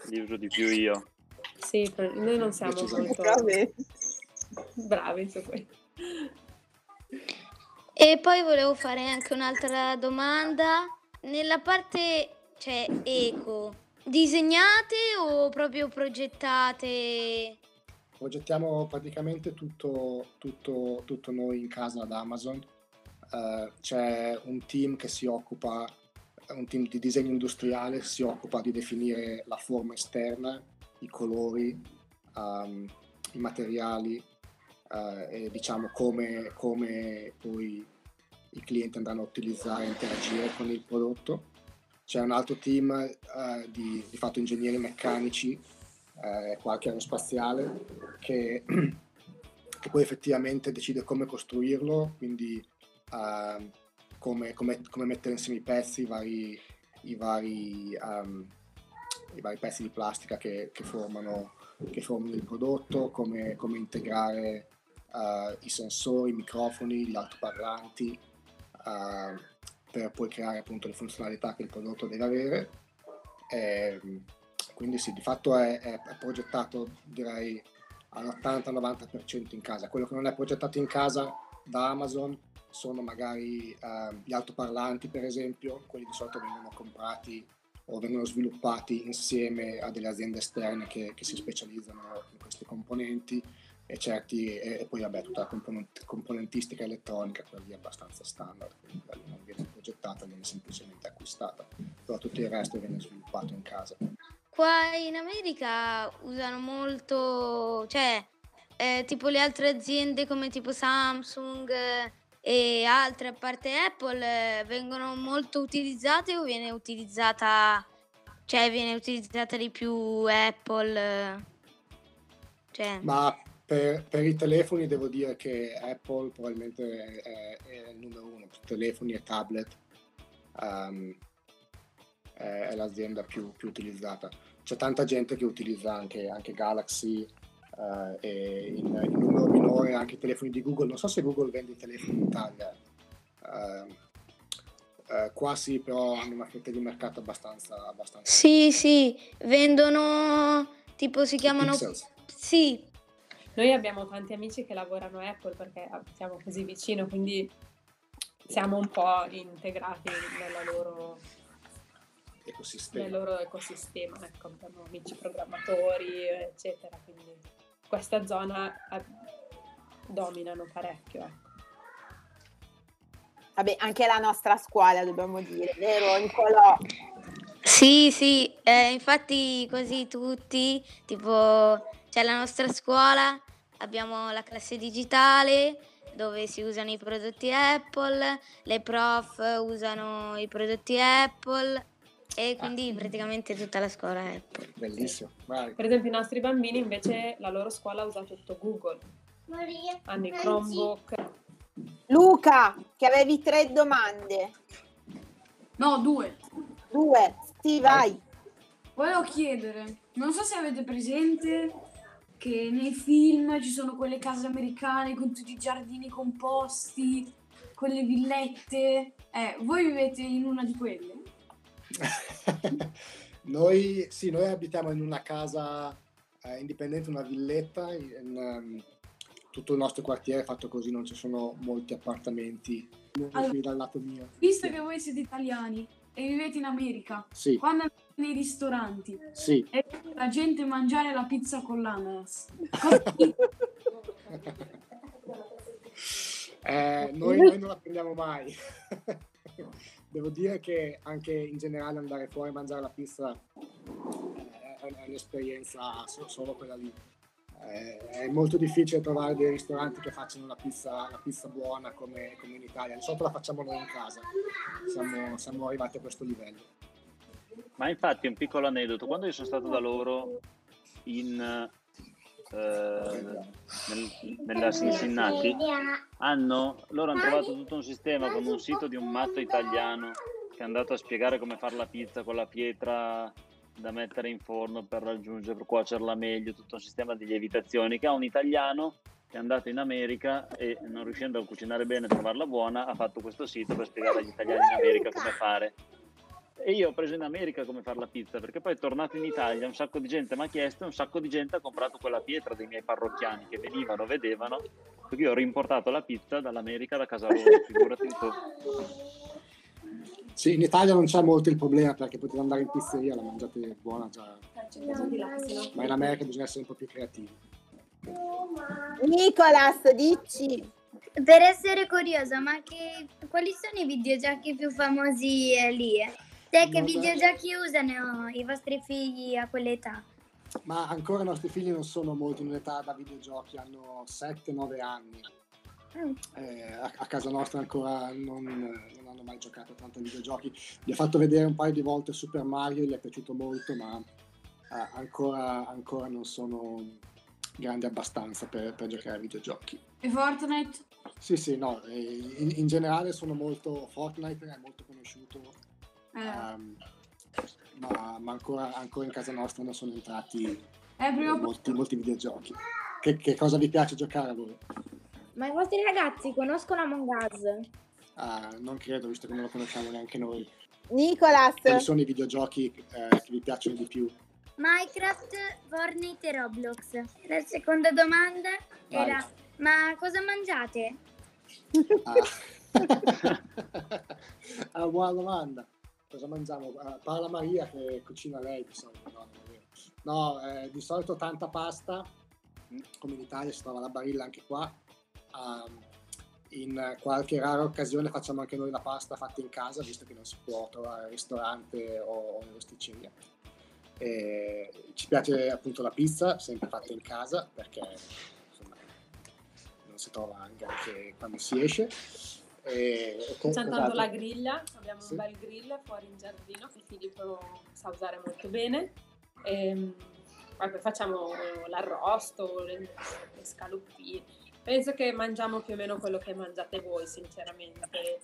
Li uso di più io. Sì, per- noi non siamo molto Vabbè. bravi su questo. E poi volevo fare anche un'altra domanda. Nella parte, cioè, eco, disegnate o proprio progettate? Progettiamo praticamente tutto, tutto, tutto noi in casa ad Amazon. Eh, c'è un team che si occupa, un team di disegno industriale, si occupa di definire la forma esterna, i colori, ehm, i materiali eh, e diciamo come, come poi i clienti andranno a utilizzare e interagire con il prodotto. C'è un altro team eh, di, di fatto ingegneri meccanici eh, qualche aerospaziale che, <clears throat> che poi effettivamente decide come costruirlo, quindi ehm, come, come- come mettere insieme i pezzi, i vari, i vari, ehm, i vari pezzi di plastica che, che formano, che formano il prodotto, come, come integrare eh, i sensori, i microfoni, gli altoparlanti eh, per poi creare appunto le funzionalità che il prodotto deve avere. Ehm, quindi sì, di fatto è, è- progettato direi all'80-90% in casa. Quello che non è progettato in casa da Amazon sono magari eh, gli altoparlanti per esempio, quelli di solito vengono comprati o vengono sviluppati insieme a delle aziende esterne che, che si specializzano in questi componenti e certi e, e poi vabbè tutta la component- componentistica elettronica quella lì è abbastanza standard quindi non viene progettata viene semplicemente acquistata però tutto il resto viene sviluppato in casa Qua in America usano molto, cioè, eh, tipo le altre aziende come tipo Samsung eh, e altre, a parte Apple, eh, vengono molto utilizzate o viene utilizzata, cioè, viene utilizzata di più Apple? Cioè, Ma per, per i telefoni devo dire che Apple probabilmente è, è il numero uno, per telefoni e tablet ehm, è, è l'azienda più, più utilizzata. C'è tanta gente che utilizza anche, anche Galaxy eh, e in, in numero minore anche i telefoni di Google. Non so se Google vende i telefoni in Italia. Ehm, eh, qua sì, però hanno una fetta di mercato abbastanza... abbastanza sì, sì, vendono, tipo si chiamano, Pixels. sì, Noi abbiamo tanti amici che lavorano a Apple perché siamo così vicino, quindi siamo un po' integrati nella loro, ecosistema. nel loro ecosistema. Ecco, abbiamo amici programmatori, eccetera, quindi questa zona eh, dominano parecchio. Ecco. Vabbè, anche la nostra scuola dobbiamo dire, vero Nicolò? Sì, sì, eh, infatti così tutti, tipo c'è la nostra scuola, abbiamo la classe digitale dove si usano i prodotti Apple, le prof usano i prodotti Apple e quindi praticamente tutta la scuola è Apple. Bellissimo, vai. Per esempio i nostri bambini invece la loro scuola usa tutto Google, hanno i Chromebook. Luca, che avevi tre domande. No, due. Due, sì, vai. Volevo chiedere, non so se avete presente che nei film ci sono quelle case americane con tutti i giardini composti quelle villette. Eh, voi vivete in una di quelle? <laughs> noi, sì, noi abitiamo in una casa eh, indipendente, una villetta, in, ehm, tutto il nostro quartiere è fatto così, non ci sono molti appartamenti Allora- dal lato mio. Visto che voi siete italiani e vivete in America, Sì, quando andate nei ristoranti sì. e la gente mangiare la pizza con l'ananas? <laughs> Eh, noi, noi non la prendiamo mai. <laughs> Devo dire che anche in generale andare fuori a mangiare la pizza eh, è, un'esperienza so- solo quella lì. Eh, è molto difficile trovare dei ristoranti che facciano la pizza, la pizza buona come, come in Italia. Di solito la facciamo noi in casa. Siamo, siamo arrivati a questo livello. Ma infatti un piccolo aneddoto, quando io sono stato da loro in, eh, nel- nella Cincinnati, hanno, loro hanno trovato tutto un sistema con un sito di un matto italiano che è andato a spiegare come fare la pizza con la pietra da mettere in forno per raggiungere, per cuocerla meglio, tutto un sistema di lievitazioni che ha un italiano che è andato in America e non riuscendo a cucinare bene e trovarla buona ha fatto questo sito per spiegare agli italiani in America come fare. E io ho preso in America come fare la pizza perché poi tornato in Italia un sacco di gente mi ha chiesto e un sacco di gente ha comprato quella pietra dei miei parrocchiani che venivano, vedevano, perché io ho rimportato la pizza dall'America da casa loro, figurati tu. Sì, in Italia non c'è molto il problema perché potete andare in pizzeria, la mangiate buona già, ma in America bisogna essere un po' più creativi. Nicolas, dici. Per essere curiosa, ma che, quali sono i videogiochi più famosi eh, lì? eh? Cioè, che videogiochi usano i vostri figli a quell'età? Ma ancora i nostri figli non sono molto in età da videogiochi, hanno 7-9 anni. Eh, a, a casa nostra ancora non, non hanno mai giocato tanto ai videogiochi. Gli ho fatto vedere un paio di volte Super Mario, gli è piaciuto molto, ma eh, ancora, ancora non sono grandi abbastanza per, per giocare ai videogiochi. E Fortnite? Sì, sì, no, eh, in, in generale sono molto... Fortnite è molto conosciuto, Eh, ehm, ma, ma ancora, ancora in casa nostra non sono entrati eh, molti, molti videogiochi. Che, che cosa vi piace giocare a voi? Ma i vostri ragazzi conoscono Among Us? Ah, non credo, visto che non lo conosciamo neanche noi. Nicolas, Quali sono i videogiochi eh, che vi piacciono di più? Minecraft, Fortnite e Roblox. La seconda domanda Vai. era, ma cosa mangiate? Ah. <laughs> Ah, buona domanda. Cosa mangiamo? Ah, parla Maria che cucina lei di solito. No. No, eh, di solito tanta pasta, come in Italia si trova la barilla anche qua. Ah, in qualche rara occasione facciamo anche noi la pasta fatta in casa, visto che non si può trovare al ristorante o in rosticceria. E ci piace appunto la pizza, sempre fatta in casa, perché insomma, non si trova anche quando si esce. E, e C'è tanto cos'altro? la griglia, abbiamo Sì. un bel grill fuori in giardino che Filippo sa usare molto bene. Ehm, poi poi facciamo l'arrosto, le, le scaloppine. Penso che mangiamo più o meno quello che mangiate voi, sinceramente.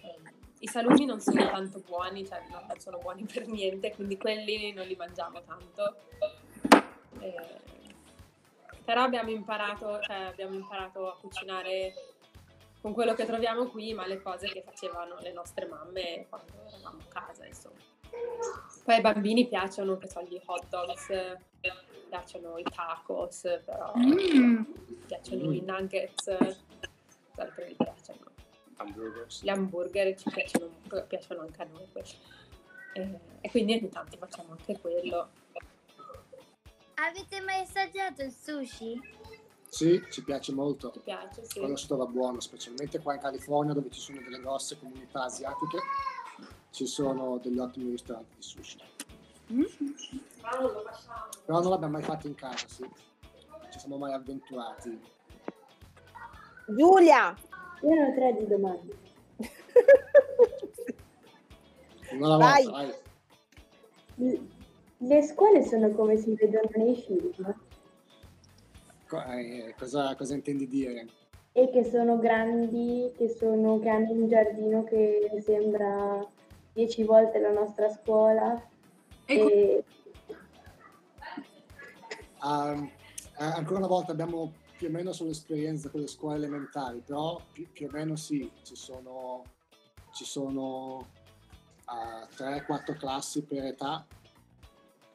Ehm, I salumi non sono tanto buoni, cioè non sono buoni per niente, quindi quelli non li mangiamo tanto. Eh, però abbiamo imparato, cioè abbiamo imparato a cucinare con quello che troviamo qui, ma le cose che facevano le nostre mamme quando eravamo a casa, insomma. Poi ai bambini piacciono, che so, gli hot dogs, piacciono i tacos, però Mm. piacciono Mm. i nuggets, cos'altro gli piacciono? Hamburgers. Gli hamburger ci piacciono, piacciono anche a noi. Eh, e quindi ogni tanto facciamo anche quello. Avete mai assaggiato il sushi? Sì, ci piace molto. Ti piace? Sì. Quello si trova buono, specialmente qua in California dove ci sono delle grosse comunità asiatiche, ci sono degli ottimi ristoranti di sushi. Però non l'abbiamo mai fatto in casa, sì. Non ci siamo mai avventurati. Giulia. Io ne ho tre di domande. Una alla Vai. volta, vai. Le scuole sono come si vedono nei film eh, cosa, cosa intendi dire? e che sono grandi, che, sono, che hanno un giardino che sembra dieci volte la nostra scuola. E E, Um, <laughs> eh, ancora una volta abbiamo più o meno sull'esperienza con le scuole elementari, però più, più o meno sì, ci sono, ci sono uh, 3-4 classi per età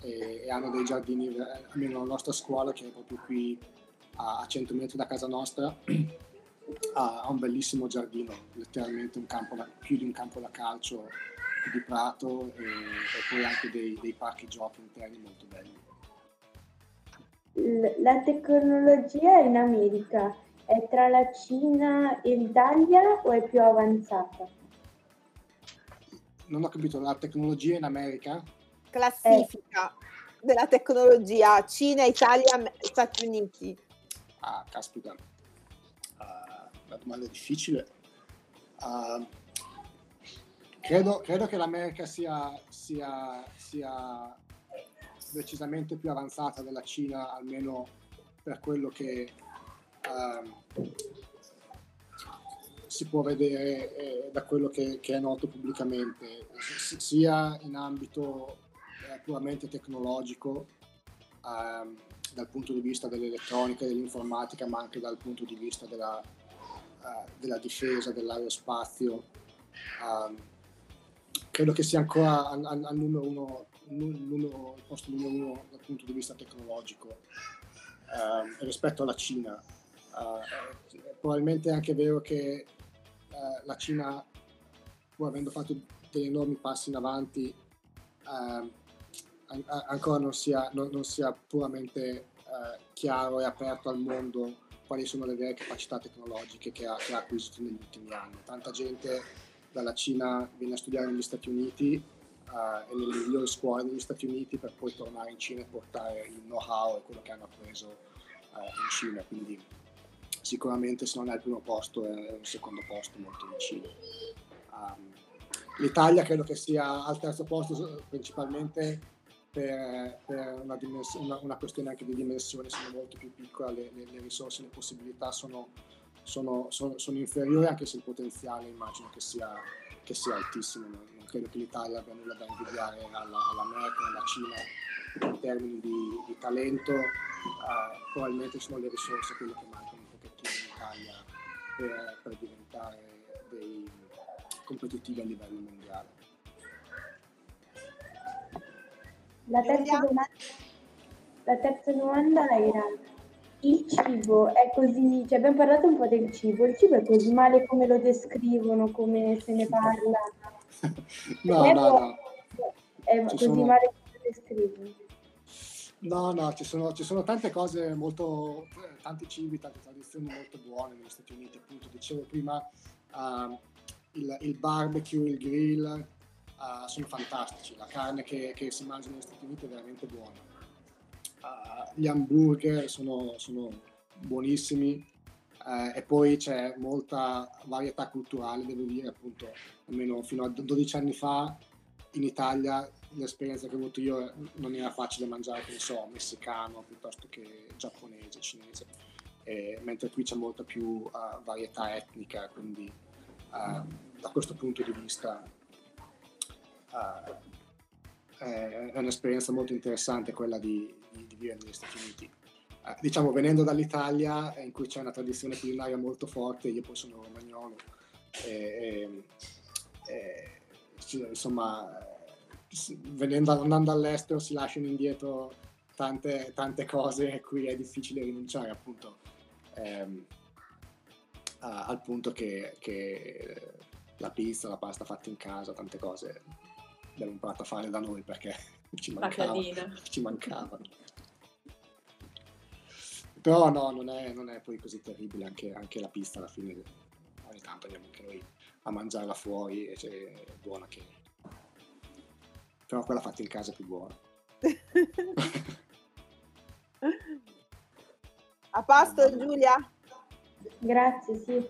e, e hanno dei giardini, eh, almeno la nostra scuola che è proprio qui a 100 metri da casa nostra, <clears throat> ha un bellissimo giardino, letteralmente un campo da, più di un campo da calcio di prato e, e poi anche dei, dei parchi giochi interni molto belli. La tecnologia in America è tra la Cina e l'Italia o è più avanzata? Non ho capito, la tecnologia in America? Classifica della tecnologia Cina, Italia, Stati Uniti. Ah, caspita, Ah, una domanda difficile. Ah, credo, credo che l'America sia, sia, sia decisamente più avanzata della Cina, almeno per quello che ehm, si può vedere eh, da quello che, che è noto pubblicamente, s- sia in ambito eh, puramente tecnologico, ehm, dal punto di vista dell'elettronica e dell'informatica, ma anche dal punto di vista della, eh, della difesa, dell'aerospazio. Ehm, credo che sia ancora al, al- numero uno, nu- numero- il posto numero uno dal punto di vista tecnologico ehm, rispetto alla Cina. Eh, probabilmente è anche vero che eh, la Cina, pur avendo fatto degli enormi passi in avanti, ehm, ancora non sia, non- non sia puramente eh, chiaro e aperto al mondo quali sono le vere capacità tecnologiche che ha, che ha acquisito negli ultimi anni. Tanta gente dalla Cina viene a studiare negli Stati Uniti eh, e nelle migliori scuole degli Stati Uniti per poi tornare in Cina e portare il know-how e quello che hanno appreso eh, in Cina. Quindi sicuramente se non è al primo posto è un secondo posto molto vicino. Um, L'Italia credo che sia al terzo posto principalmente per, per una, una- una questione anche di dimensione, sono molto più piccola, le, le- le risorse, le possibilità sono, sono- sono- sono inferiori anche se il potenziale immagino che sia, che sia altissimo. Non, non credo che l'Italia abbia nulla da invidiare alla- all'America, alla Cina in termini di, di talento, eh, probabilmente sono le risorse quelle che mancano un pochettino in Italia per, per diventare dei competitivi a livello mondiale. La terza, domanda, la terza domanda era, il cibo è così, cioè abbiamo parlato un po' del cibo, il cibo è così male come lo descrivono, come se ne parla? <laughs> No, È no, no. È Ci così sono- male come lo descrivono? No, no, ci sono, ci sono tante cose molto, tanti cibi, tante tradizioni molto buone negli Stati Uniti, appunto, dicevo prima, ah, il, il barbecue, il grill, ah, sono fantastici, la carne che, che si mangia negli Stati Uniti è veramente buona. Ah, gli hamburger sono, sono buonissimi. Eh, e poi c'è molta varietà culturale, devo dire, appunto, almeno fino a 12 anni fa in Italia l'esperienza che ho avuto io non era facile mangiare, che ne so, messicano piuttosto che giapponese, cinese, E mentre qui c'è molta più eh, varietà etnica, quindi eh, da questo punto di vista è, è un'esperienza molto interessante quella di, di- di vivere negli Stati Uniti. Eh, diciamo, venendo dall'Italia, eh, in cui c'è una tradizione culinaria molto forte, io poi sono romagnolo, e, e- e, insomma, eh, venendo, andando all'estero si lasciano indietro tante, tante cose a cui è difficile rinunciare, appunto, ehm, a- al punto che, che la pizza, la pasta fatta in casa, tante cose abbiamo imparato a fare da noi perché <laughs> ci mancava. Ci mancavano. Però no, non è, non è poi così terribile, anche, anche la pista alla fine ogni tanto andiamo anche noi a mangiarla fuori e c'è- è buona che... Però quella fatta in casa è più buona. <laughs> A posto Giulia? Grazie, sì.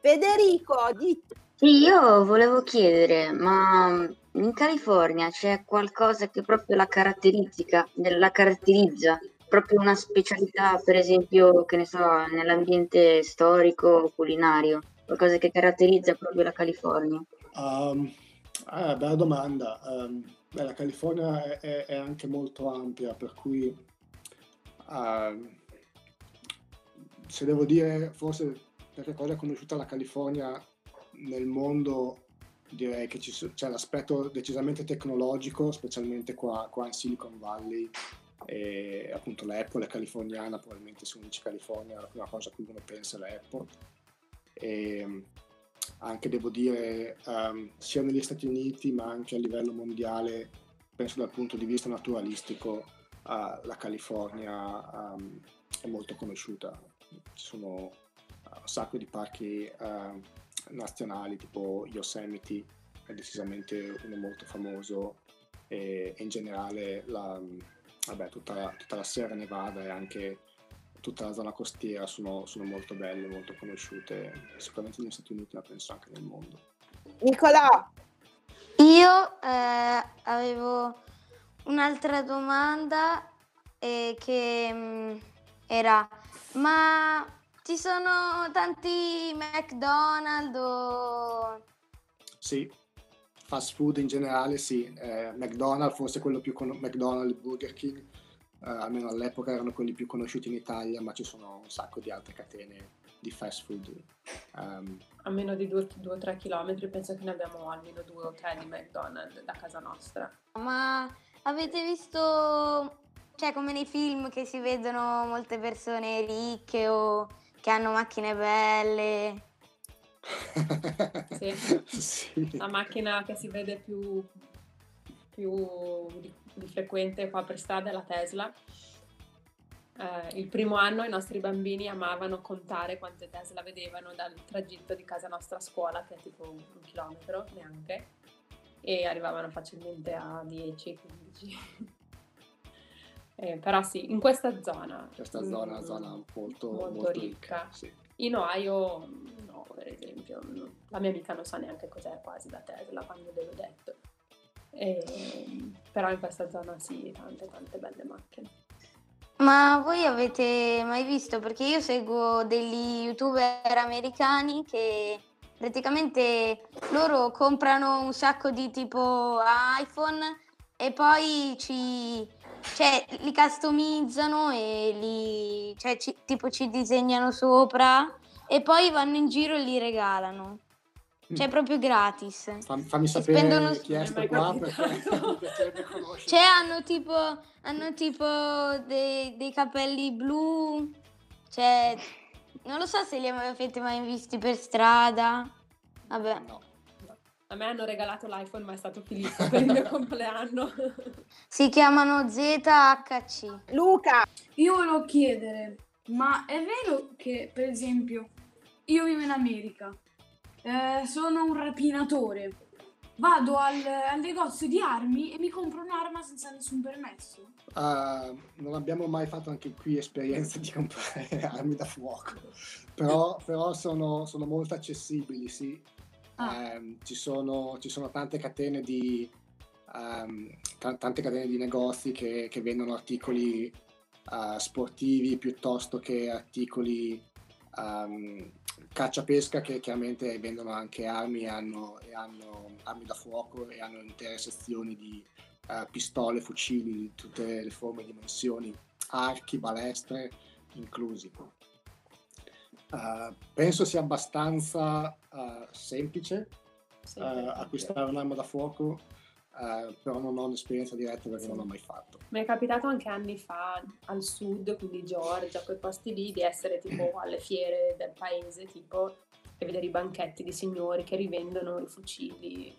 Federico, di... Sì, io volevo chiedere, ma in California c'è qualcosa che proprio la caratteristica, la caratterizza, proprio una specialità, per esempio, che ne so, nell'ambiente storico o culinario, qualcosa che caratterizza proprio la California? Um, ah, bella domanda. Um, beh, la California è, è- anche molto ampia, per cui um, se devo dire, forse per che cosa è conosciuta la California nel mondo, direi che c'è l'aspetto decisamente tecnologico, specialmente qua, qua in Silicon Valley, e appunto l'Apple è californiana, probabilmente se uno dice California la prima cosa a cui uno pensa è l'Apple. E anche devo dire, ehm, sia negli Stati Uniti ma anche a livello mondiale, penso dal punto di vista naturalistico, eh, la California ehm, è molto conosciuta. Ci sono eh, un sacco di parchi eh, nazionali, tipo Yosemite è decisamente uno molto famoso e, e in generale la, vabbè, tutta, la, tutta la Sierra Nevada e anche tutta la zona costiera sono, sono molto belle, molto conosciute, sicuramente negli Stati Uniti, ma penso anche nel mondo. Nicolò, Io eh, avevo un'altra domanda eh, che mm, era, ma ci sono tanti McDonald's o... Sì, fast food in generale sì, eh, McDonald's forse quello più con- McDonald's, Burger King, eh, almeno all'epoca erano quelli più conosciuti in Italia, ma ci sono un sacco di altre catene di fast food. ehm, A meno di 2-3 km penso che ne abbiamo almeno due o tre di McDonald's da casa nostra. Ma avete visto, cioè come nei film che si vedono molte persone ricche o che hanno macchine belle? <laughs> Sì. Sì. La macchina che si vede più, più di, di frequente qua per strada è la Tesla. Eh, il primo anno i nostri bambini amavano contare quante Tesla vedevano dal tragitto di casa nostra a scuola, che è tipo un, un chilometro neanche, e arrivavano facilmente a 10-15. Eh, però sì, in questa zona. Questa zona è una mm, zona molto, molto molto ricca. Sì. In Ohio, no, per esempio, no. la mia amica non sa neanche cos'è quasi la Tesla quando gliel'ho detto. E, però in questa zona sì, tante tante belle macchine. Ma voi avete mai visto? Perché io seguo degli youtuber americani che praticamente loro comprano un sacco di tipo iPhone e poi ci, cioè, li customizzano e li, cioè, ci- tipo ci disegnano sopra e poi vanno in giro e li regalano. Cioè, Mm. proprio gratis. Fam- fammi sapere spendono- chi è sto qua perché. Cioè, hanno tipo, hanno tipo dei, dei capelli blu. Cioè, non lo so se li avete mai visti per strada. Vabbè. No. A me hanno regalato l'iPhone, ma è stato Filippo per il mio <laughs> compleanno. Si chiamano ZHC. Luca, Io volevo chiedere, ma è vero che, per esempio, io vivo in America, eh, sono un rapinatore, vado al, al negozio di armi e mi compro un'arma senza nessun permesso? Uh, non abbiamo mai fatto anche qui esperienza di comprare <laughs> armi da fuoco, però, però sono, sono molto accessibili, sì. Ah. Ehm, ci, sono, ci sono tante catene di, ehm, ta- tante catene di negozi che, che vendono articoli eh, sportivi piuttosto che articoli ehm, caccia-pesca che chiaramente vendono anche armi e hanno, e hanno armi da fuoco e hanno intere sezioni di eh, pistole, fucili di tutte le forme e dimensioni, archi, balestre inclusi. Eh, penso sia abbastanza eh, semplice Sì, per- acquistare un'arma da fuoco, però non ho un'esperienza diretta perché non l'ho mai fatto. Mi è capitato anche anni fa al sud, quindi Georgia, quei posti lì, di essere tipo <clears throat> alle fiere del paese, tipo, e vedere i banchetti di signori che rivendono i fucili.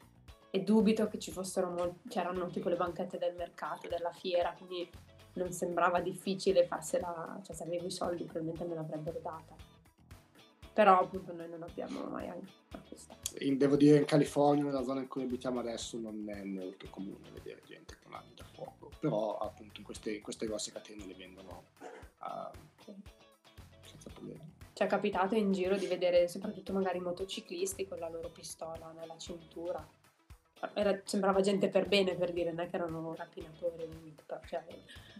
E dubito che ci fossero molti, c'erano tipo le banchette del mercato, della fiera, quindi non sembrava difficile farsela, cioè se avevo i soldi probabilmente me l'avrebbero data. Però appunto noi non abbiamo mai acquistato. In- devo dire in California, nella zona in cui abitiamo adesso, non è molto comune vedere gente con armi da fuoco, però appunto in queste, in queste grosse catene le vendono eh, senza problemi. Ci è capitato in giro di vedere soprattutto magari motociclisti con la loro pistola nella cintura. Era- sembrava gente per bene per dire, non è che erano rapinatori. Cioè,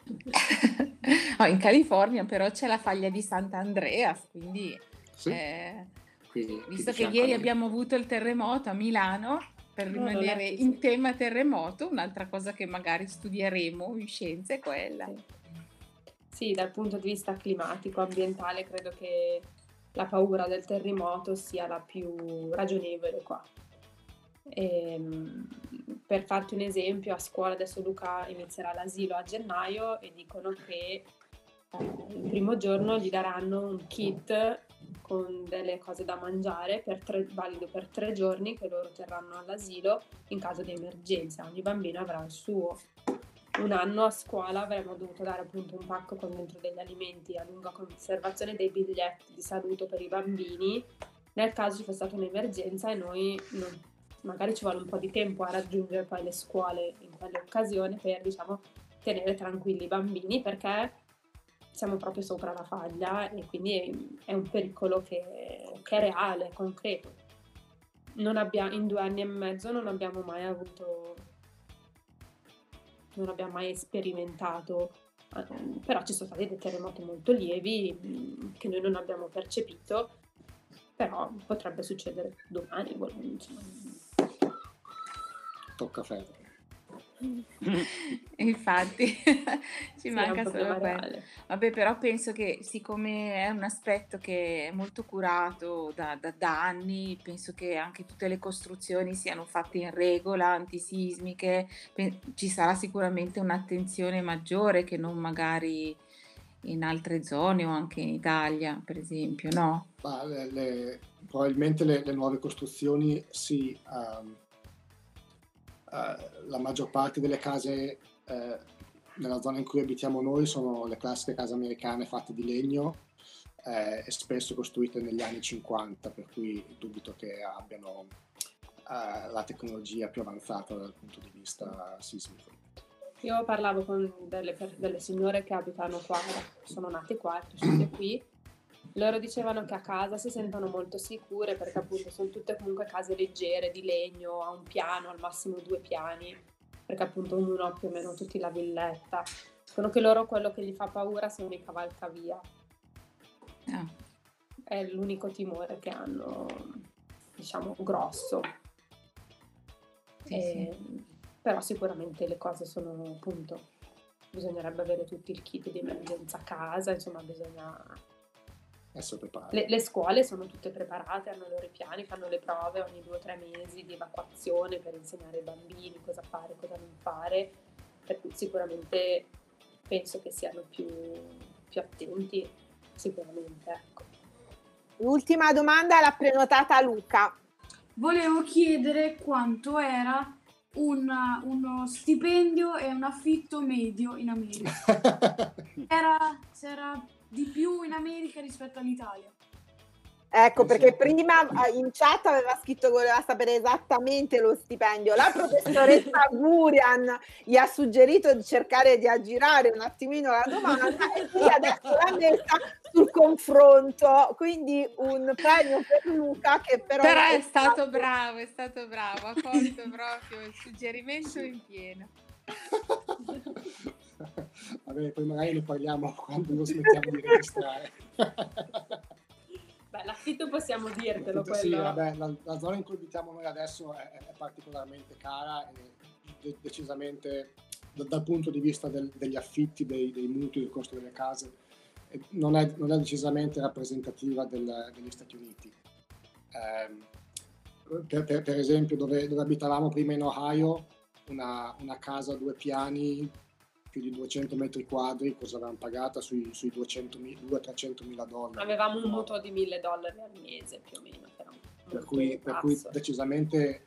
<laughs> Oh, in California però c'è la faglia di Sant'Andreas, quindi Sì, eh, qui- qui visto che fianco ieri abbiamo avuto il terremoto a Milano, per rimanere in tema terremoto, un'altra cosa che magari studieremo in scienze è quella. Sì, dal punto di vista climatico, ambientale, credo che la paura del terremoto sia la più ragionevole qua. Ehm, per farti un esempio, a scuola adesso Luca inizierà l'asilo a gennaio e dicono che eh, il primo giorno gli daranno un kit con delle cose da mangiare per tre- valido per tre giorni che loro terranno all'asilo in caso di emergenza. Ogni bambino avrà il suo. Un anno a scuola avremmo dovuto dare appunto un pacco con dentro degli alimenti a lunga conservazione, dei biglietti di saluto per i bambini nel caso ci fosse stata un'emergenza e noi non- magari ci vuole un po' di tempo a raggiungere poi le scuole in quelle occasioni per diciamo tenere tranquilli i bambini perché siamo proprio sopra la faglia e quindi è, un pericolo che, che è reale, concreto. Abbia- in due anni e mezzo non abbiamo mai avuto, non abbiamo mai sperimentato, eh, però ci sono stati dei terremoti molto lievi mh, che noi non abbiamo percepito, però potrebbe succedere domani, insomma. Tocca ferro. <laughs> Infatti, <laughs> ci Sì, manca solo quello. reale. Vabbè, però penso che siccome è un aspetto che è molto curato da, da- da anni, penso che anche tutte le costruzioni siano fatte in regola, antisismiche, ci sarà sicuramente un'attenzione maggiore che non magari in altre zone o anche in Italia, per esempio, no? Ma le- le- probabilmente le, le nuove costruzioni sì, ehm, eh, la maggior parte delle case eh, nella zona in cui abitiamo noi sono le classiche case americane fatte di legno eh, e spesso costruite negli anni 50, per cui dubito che abbiano eh, la tecnologia più avanzata dal punto di vista sismico. Io parlavo con delle, delle signore che abitano qua, sono nate qua, cresciute qui. Loro dicevano che a casa si sentono molto sicure perché appunto sono tutte comunque case leggere, di legno, a un piano, al massimo due piani, perché appunto ognuno ha più o meno tutti la villetta. Dicono che loro quello che gli fa paura sono i cavalcavia. Ah. È l'unico timore che hanno, diciamo, grosso. Sì, E- Però sicuramente le cose sono appunto, bisognerebbe avere tutti il kit di emergenza a casa, insomma bisogna... Essere preparati. Le, le scuole sono tutte preparate, hanno i loro piani, fanno le prove ogni due o tre mesi di evacuazione per insegnare ai bambini cosa fare, cosa non fare, per cui sicuramente penso che siano più, più attenti, sicuramente, ecco. L'ultima domanda l'ha prenotata Luca. Volevo chiedere quanto era un- uno stipendio e un affitto medio in America. <laughs> Era, se era di più in America rispetto all'Italia. Ecco, perché prima eh, in chat aveva scritto che voleva sapere esattamente lo stipendio. La professoressa <laughs> Gurian gli ha suggerito di cercare di aggirare un attimino la domanda e qui adesso l'ha messa sul confronto. Quindi un premio per Luca che però... Però è stato bravo, è stato bravo, ha colto proprio il suggerimento in pieno. <laughs> Vabbè, poi magari ne parliamo <laughs> quando lo smettiamo di registrare. <laughs> Beh, l'affitto possiamo dirtelo quello. Sì, vabbè, la, la zona in cui abitiamo noi adesso è, è particolarmente cara e de- decisamente da- dal punto di vista del- degli affitti, dei, dei mutui, del costo delle case, eh, non è, non è decisamente rappresentativa del- degli Stati Uniti. Ehm, per, per- per esempio, dove, dove abitavamo prima in Ohio, una, una casa a due piani più di 200 metri quadri, cosa avevamo pagata? Sui, sui 200.000 mila dollari. Avevamo un mutuo di 1000 dollari al mese più o meno, per cui, per cui decisamente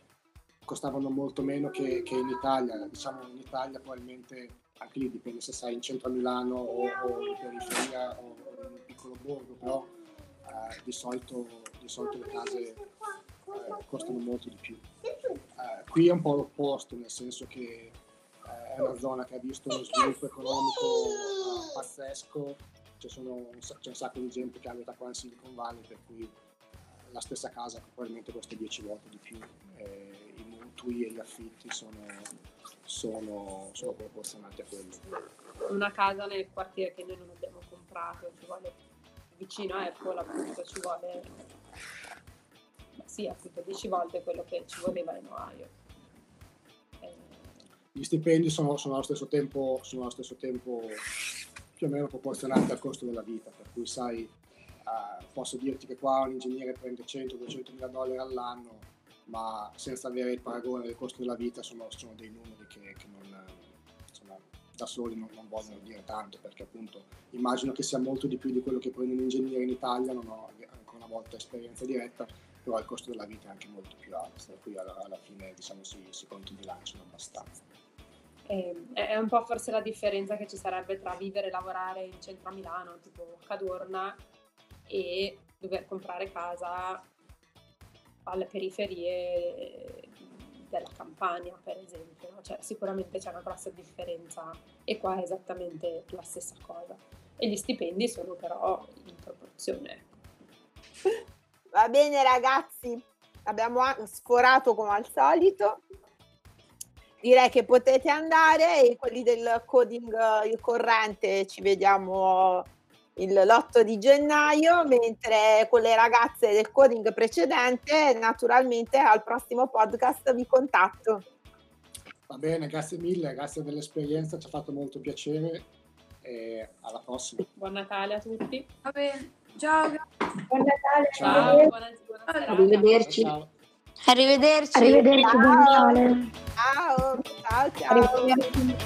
costavano molto meno che, che in Italia. Diciamo in Italia probabilmente anche lì dipende se sei in centro a Milano o, o in periferia o in un piccolo borgo, però eh, di, solito, di solito le case eh, costano molto di più. Eh, qui è un po' l'opposto, nel senso che è una zona che ha visto uno sviluppo economico eh, pazzesco, ci sono c'è un sacco di gente che abita qua in Silicon Valley, per cui eh, la stessa casa probabilmente costa 10 volte di più, e i mutui e gli affitti sono, sono, sono proporzionati a quello. Una casa nel quartiere che noi non abbiamo comprato, ci vuole vicino a Apple, appunto, ci vuole sì, appunto 10 volte quello che ci voleva in Ohio. Gli stipendi sono, sono allo stesso tempo, sono allo stesso tempo più o meno proporzionate al costo della vita, per cui sai, eh, posso dirti che qua un ingegnere prende 100-200 mila dollari all'anno, ma senza avere il paragone del costo della vita sono, sono dei numeri che, che non, insomma, da soli non, non vogliono dire tanto, perché appunto immagino che sia molto di più di quello che prende un ingegnere in Italia, non ho ancora una volta esperienza diretta, però il costo della vita è anche molto più alto, per cui alla, alla fine diciamo, si, si controbilanciano abbastanza. Eh, è un po' forse la differenza che ci sarebbe tra vivere e lavorare in centro a Milano, tipo Cadorna, e dover comprare casa alle periferie della Campania, per esempio. Cioè, sicuramente c'è una grossa differenza e qua è esattamente la stessa cosa. E gli stipendi sono però in proporzione. Va bene ragazzi, abbiamo sforato come al solito. Direi che potete andare e quelli del coding eh, il corrente ci vediamo il l'8 di gennaio, mentre con le ragazze del coding precedente naturalmente al prossimo podcast vi contatto. Va bene, grazie mille, grazie dell'esperienza, ci ha fatto molto piacere e alla prossima. Buon Natale a tutti. Va bene, ciao. Buon Natale. Ciao, buona, buona serata. Arrivederci. Ciao. Arrivederci. Arrivederci, Ciao. Ciao, ciao, ciao. Arrivederci.